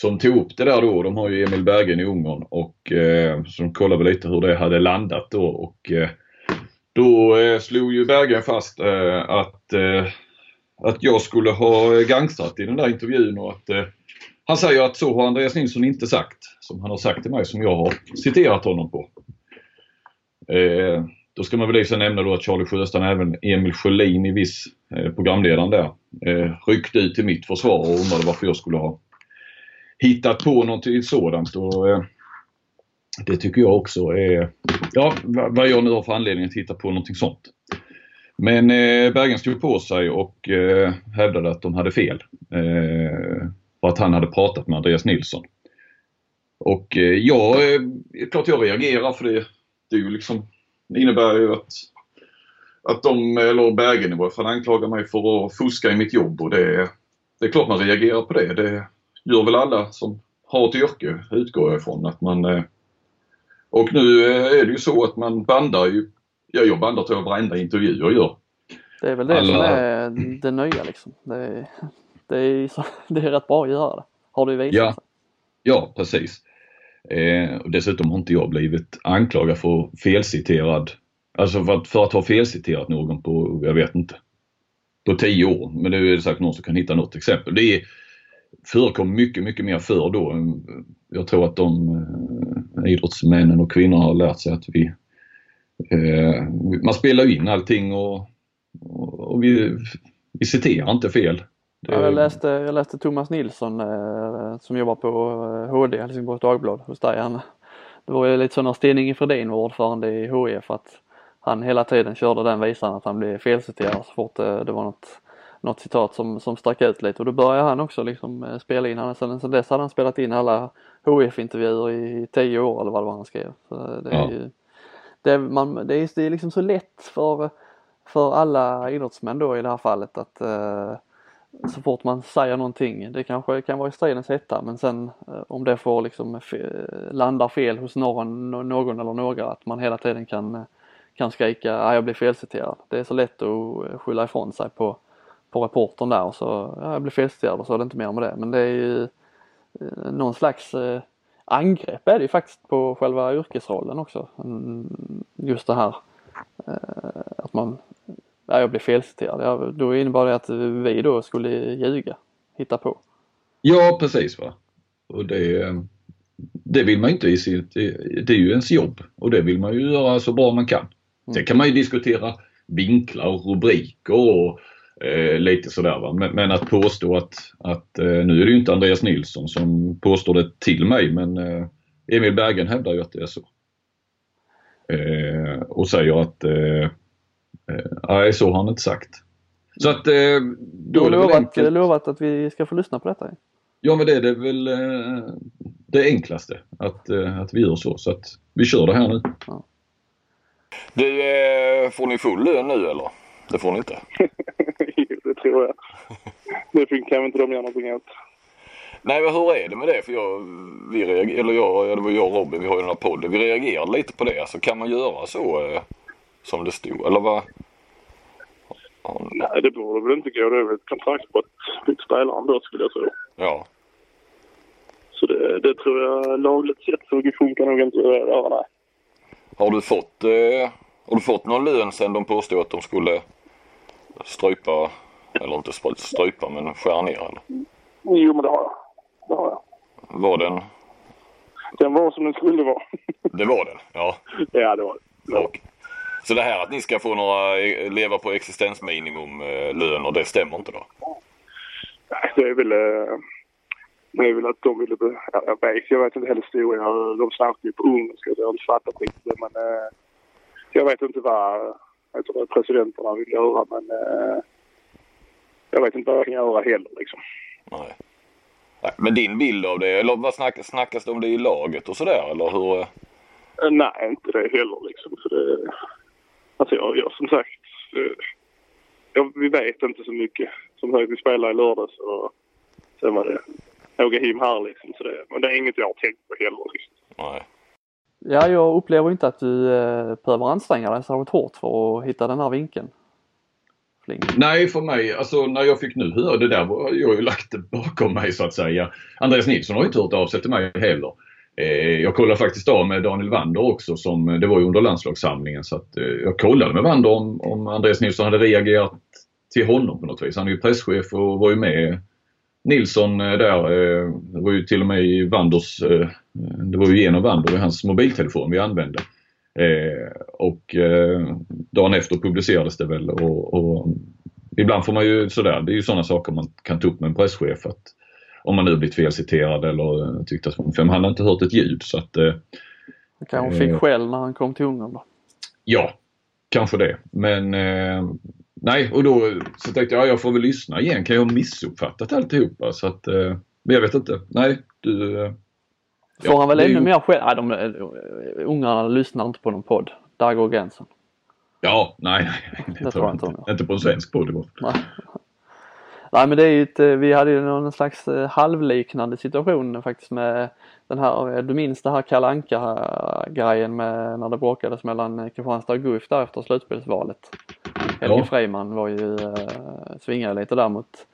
Som tog upp det där då. De har ju Emil Bergen i Ungern och eh, som kollade lite hur det hade landat då. Och, eh, då eh, slog ju Bergen fast eh, att, eh, att jag skulle ha gangstrat i den där intervjun och att eh, han säger att så har Andreas Nilsson inte sagt. Som han har sagt till mig som jag har citerat honom på. Eh, då ska man väl liksom nämna då att Charlie Sjöstrand även Emil Sjölin i viss eh, programledaren där eh, ryckte ut till mitt försvar och undrade varför jag skulle ha hittat på någonting sådant. Och, eh, det tycker jag också är, ja vad jag nu har för anledning att hitta på någonting sånt. Men eh, Bergen stod på sig och eh, hävdade att de hade fel. Eh, och att han hade pratat med Andreas Nilsson. Och eh, ja, eh, klart jag reagerar för det. Det är ju liksom, det innebär ju att, att de, eller Bergen i varje fall, anklagar mig för att fuska i mitt jobb och det, det är klart man reagerar på det. Det gör väl alla som har ett yrke, utgår jag ifrån. Att man, eh, och nu är det ju så att man bandar ju, ja, jag bandar till varenda intervju jag gör. Det är väl det alla... som är det nya liksom. Det är, det är, (laughs) det är rätt bra att göra det. Har du visat ja. Ja, precis. Eh, dessutom har inte jag blivit anklagad för felciterad, alltså för att, för att ha felciterat någon på, jag vet inte, på tio år. Men det är säkert någon som kan hitta något exempel. Det är, förekom mycket, mycket mer förr då. Jag tror att de eh, idrottsmännen och kvinnor har lärt sig att vi eh, man spelar in allting och, och, vi, vi citerar inte fel. Ja, jag, läste, jag läste Thomas Nilsson eh, som jobbar på HD, eh, Helsingborgs Dagblad, hos dig. Han, det var ju lite så när Sten-Inge Fredin var ordförande i HIF att han hela tiden körde den visan att han blev felciterad så fort det, det var något, något citat som, som stack ut lite och då började han också liksom eh, spela in. Han, sen, sen dess hade han spelat in alla HIF-intervjuer i, i tio år eller vad det var han skrev. Så det är ja. ju, det, man, det, är, det är liksom så lätt för, för alla idrottsmän då i det här fallet att uh, så fort man säger någonting, det kanske kan vara i stridens hetta men sen eh, om det får liksom landar fel hos någon, någon eller några att man hela tiden kan, eh, kan skrika ja, jag blir felciterad. Det är så lätt att skylla ifrån sig på, på reportern där och så ja, jag blir felciterad och så är det inte mer med det men det är ju eh, någon slags angrepp är det ju faktiskt på själva yrkesrollen också. Mm, just det här att man ja, jag blev felciterad. Ja, då innebar det att vi då skulle ljuga, hitta på. Ja precis va. Och det, det vill man inte i sitt, det är ju ens jobb och det vill man ju göra så bra man kan. Mm. Sen kan man ju diskutera vinklar och rubriker och eh, lite sådär va. Men, men, att påstå att, att eh, nu är det ju inte Andreas Nilsson som påstår det till mig men eh, Emil Bergen hävdar ju att det är så. Eh, och säger att eh, Eh, nej, så har han inte sagt. Så att... Eh, du har lovat, lovat att vi ska få lyssna på detta. Ja men det är det väl eh, det enklaste att, att vi gör så. Så att vi kör det här nu. Ja. Du, får ni full lön nu eller? Det får ni inte? (laughs) tror jag. Det kan inte de göra någonting åt. Nej men hur är det med det? För jag, vi reager, eller jag, det var jag och Robin, vi har ju den här podden. Vi reagerade lite på det. Så kan man göra så som det stod? Eller vad? Nej, det borde väl inte gå. Det är väl ett kontraktbrott mot spelaren då skulle jag tro. Ja. Så det, det tror jag lagligt sett så funkar nog inte att göra, nej. Har du fått, eh, har du fått någon lön sen de påstod att de skulle strypa, eller inte strypa men skära ner eller? Jo men det har jag. Det har jag. Var den? Den var som den skulle vara. (laughs) Det var den? Ja. Ja det var det. Och, så det här att ni ska få några, eh, leva på existensminimum eh, det stämmer inte då? Nej, det är väl, eh, det är väl att de ville, ja, jag vet, jag vet inte hela historien. De snackade ju på ungerska så jag har inte fattat riktigt det. Men jag vet inte vad heter presidenterna vill göra men jag vet inte vad jag kan göra heller liksom. Nej. Men din bild av det, eller vad snack, snackas det om det i laget och sådär eller hur? Nej, inte det heller liksom. För det, Alltså jag, jag som sagt, eh, jag, vi vet inte så mycket. Som sagt, vi spelade i lördags och sen var det några him här liksom. Så det, men det är inget jag har tänkt på heller liksom. Nej. Ja, jag upplever inte att du eh, behöver anstränga dig särskilt hårt för att hitta den här vinkeln koppling? Nej, för mig, alltså när jag fick nu höra det där, var jag har ju lagt det bakom mig så att säga. Andreas Nilsson har ju inte hört av sig till mig heller. Eh, jag kollade faktiskt av med Daniel Wander också, som, eh, det var ju under landslagssamlingen. Så att, eh, jag kollade med Wander om, om Andreas Nilsson hade reagerat till honom på något vis. Han är ju presschef och var ju med Nilsson eh, där. Eh, det var ju till och med i Wanders, det var ju genom Wander, hans mobiltelefon vi använde. Eh, och eh, dagen efter publicerades det väl och, och, ibland får man ju sådär, det är ju sådana saker man kan ta upp med en presschef att om man nu blivit felciterad eller tyckte att man, han har inte hört ett ljud så att eh, kanske fick skäll när han kom till Ungern då? Ja, kanske det. Men eh, nej, och då så tänkte jag, ja, jag får väl lyssna igen. Kan jag ha missuppfattat alltihopa? Så att, eh, men jag vet inte. Nej, du, eh, Får ja, han väl ännu ju... mer själv? Nej, de, eh, ungarna lyssnar inte på någon podd. Där går gränsen. Ja, nej, nej. Det, det tror jag inte. Inte, inte på en svensk podd nej. nej, men det är ju ett, eh, vi hade ju någon slags eh, halvliknande situation faktiskt med den här, du minns det här kalanka grejen med när det bråkades mellan Kristianstad och Guif där efter slutspelsvalet. Helge ja. Freiman var ju, svingade lite där mot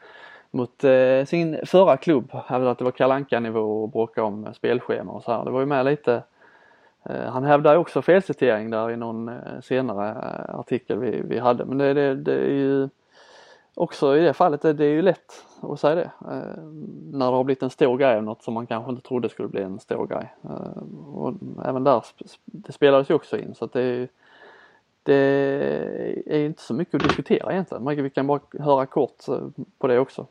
mot eh, sin förra klubb. Hävdade att det var kalanka nivå och bråka om eh, spelschema och så här. Det var ju med lite eh, han hävdar också felcitering där i någon eh, senare eh, artikel vi, vi hade men det, det, det, är ju också i det fallet det, det är ju lätt att säga det. Eh, när det har blivit en stor grej något som man kanske inte trodde skulle bli en stor grej. Eh, och även där, det spelades ju också in så att det är det är inte så mycket att diskutera egentligen. Vi kan bara höra kort eh, på det också.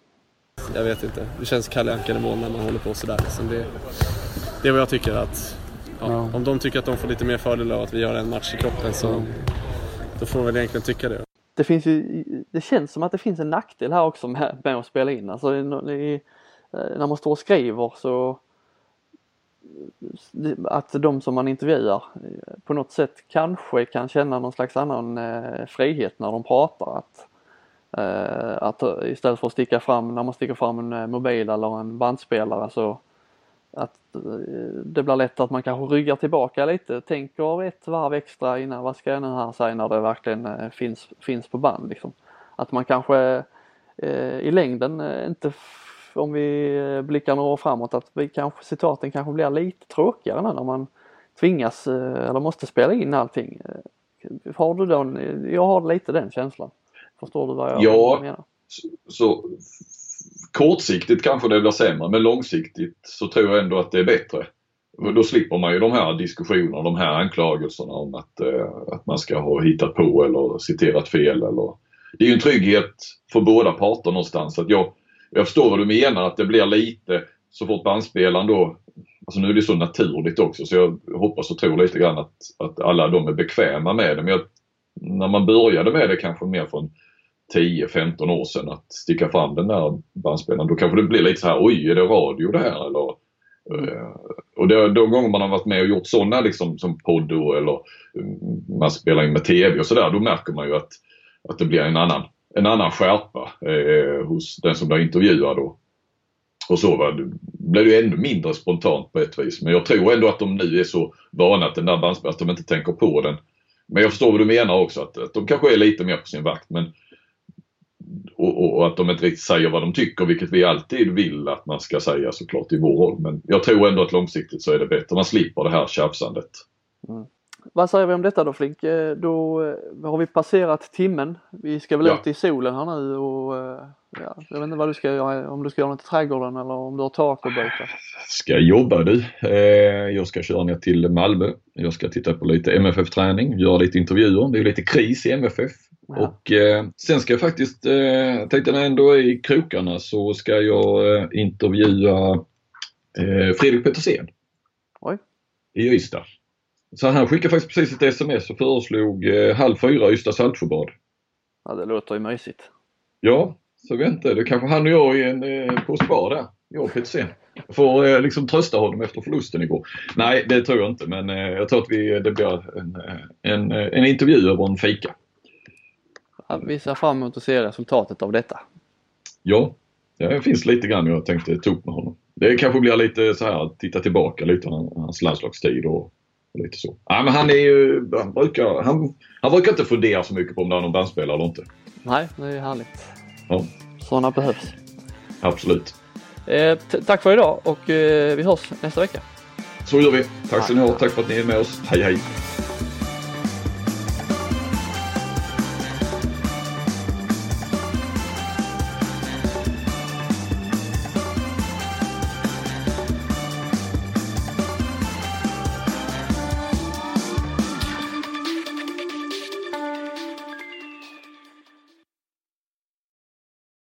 Jag vet inte. Det känns Kalle Anka-nivå när man håller på sådär. Liksom det, det är vad jag tycker att ja, ja. om de tycker att de får lite mer fördel av att vi har en match i kroppen så då får de väl egentligen tycka det. Det finns ju, det känns som att det finns en nackdel här också med, med att spela in. Alltså i, när man står och skriver så att de som man intervjuar på något sätt kanske kan känna någon slags annan eh, frihet när de pratar. Att, Eh, Eh, att eh, istället för att sticka fram, när man sticker fram en eh, mobil eller en bandspelare så att det blir lätt att man kanske ryggar tillbaka lite, tänker ett varv extra innan, vad ska jag nu här säga när det verkligen finns, finns på band liksom. Att man kanske eh, i längden inte, om vi blickar några år framåt, att vi kanske, citaten kanske blir lite tråkigare när man tvingas eller måste spela in allting. Har du då, jag har lite den känslan. Förstår du vad jag ja, menar? Så, så kortsiktigt kanske det blir sämre men långsiktigt så tror jag ändå att det är bättre. Då slipper man ju de här diskussionerna, de här anklagelserna om att, eh, att man ska ha hittat på eller citerat fel. Eller... Det är ju en trygghet för båda parter någonstans. Att jag, jag förstår vad du menar att det blir lite så fort bandspelaren då, alltså nu är det så naturligt också så jag hoppas och tror lite grann att, att alla de är bekväma med det. Men jag, när man började med det kanske mer från 10-15 år sedan att sticka fram den där bandspelaren. Då kanske det blir lite så här, oj är det radio det här eller? Uh, och det, de gånger man har varit med och gjort sådana liksom som podd eller um, man spelar in med TV och sådär, då märker man ju att, att det blir en annan, en annan skärpa eh, hos den som blir intervjuad. Då. Och så va, det blir det ännu mindre spontant på ett vis. Men jag tror ändå att de nu är så vana att den där bandspelaren, att de inte tänker på den. Men jag förstår vad du menar också, att, att de kanske är lite mer på sin vakt. Men och, och, att de inte riktigt säger vad de tycker, vilket vi alltid vill att man ska säga såklart i vår roll. Men jag tror ändå att långsiktigt så är det bättre. Man slipper det här tjafsandet. Mm. Vad säger vi om detta då Flink? Eh, då eh, har vi passerat timmen. Vi ska väl ja. ut i solen här nu och eh, ja, jag vet inte vad du ska göra, om du ska göra något i trädgården eller om du har tak och byta? Ska jobba du. Jag ska köra ner till Malmö. Jag ska titta på lite MFF-träning, göra lite intervjuer. Det är lite kris i MFF. Ja. Och sen ska jag faktiskt, eh, tänkte när jag ändå är i krokarna så ska jag intervjua Fredrik Petersen. Oj. I Ystad. Så han skickade faktiskt precis ett sms och föreslog eh, halv fyra Ystad Saltsjöbad. Ja det låter ju mysigt. Ja, så vänta det kanske han och jag är en, eh, på spar där. Jag och Petersen. Får eh, liksom trösta honom efter förlusten igår. Nej, det tror jag inte men eh, jag tror att vi, det blir en, eh, en, eh, en intervju över en fika vi ser fram emot att se resultatet av detta. Ja, det finns lite grann jag tänkte ta upp med honom. Det kanske blir lite så här, titta tillbaka lite på hans landslagstid och Lite så. Ja, men han är ju, han brukar, han, han brukar inte fundera så mycket på om det är någon bandspelare eller inte. Nej, det är härligt. Ja, Sådana behövs. absolut. Eh, tack för idag och eh, vi hörs nästa vecka. Så gör vi. Tack ska ni ha. Tack för att ni är med oss. Hej hej.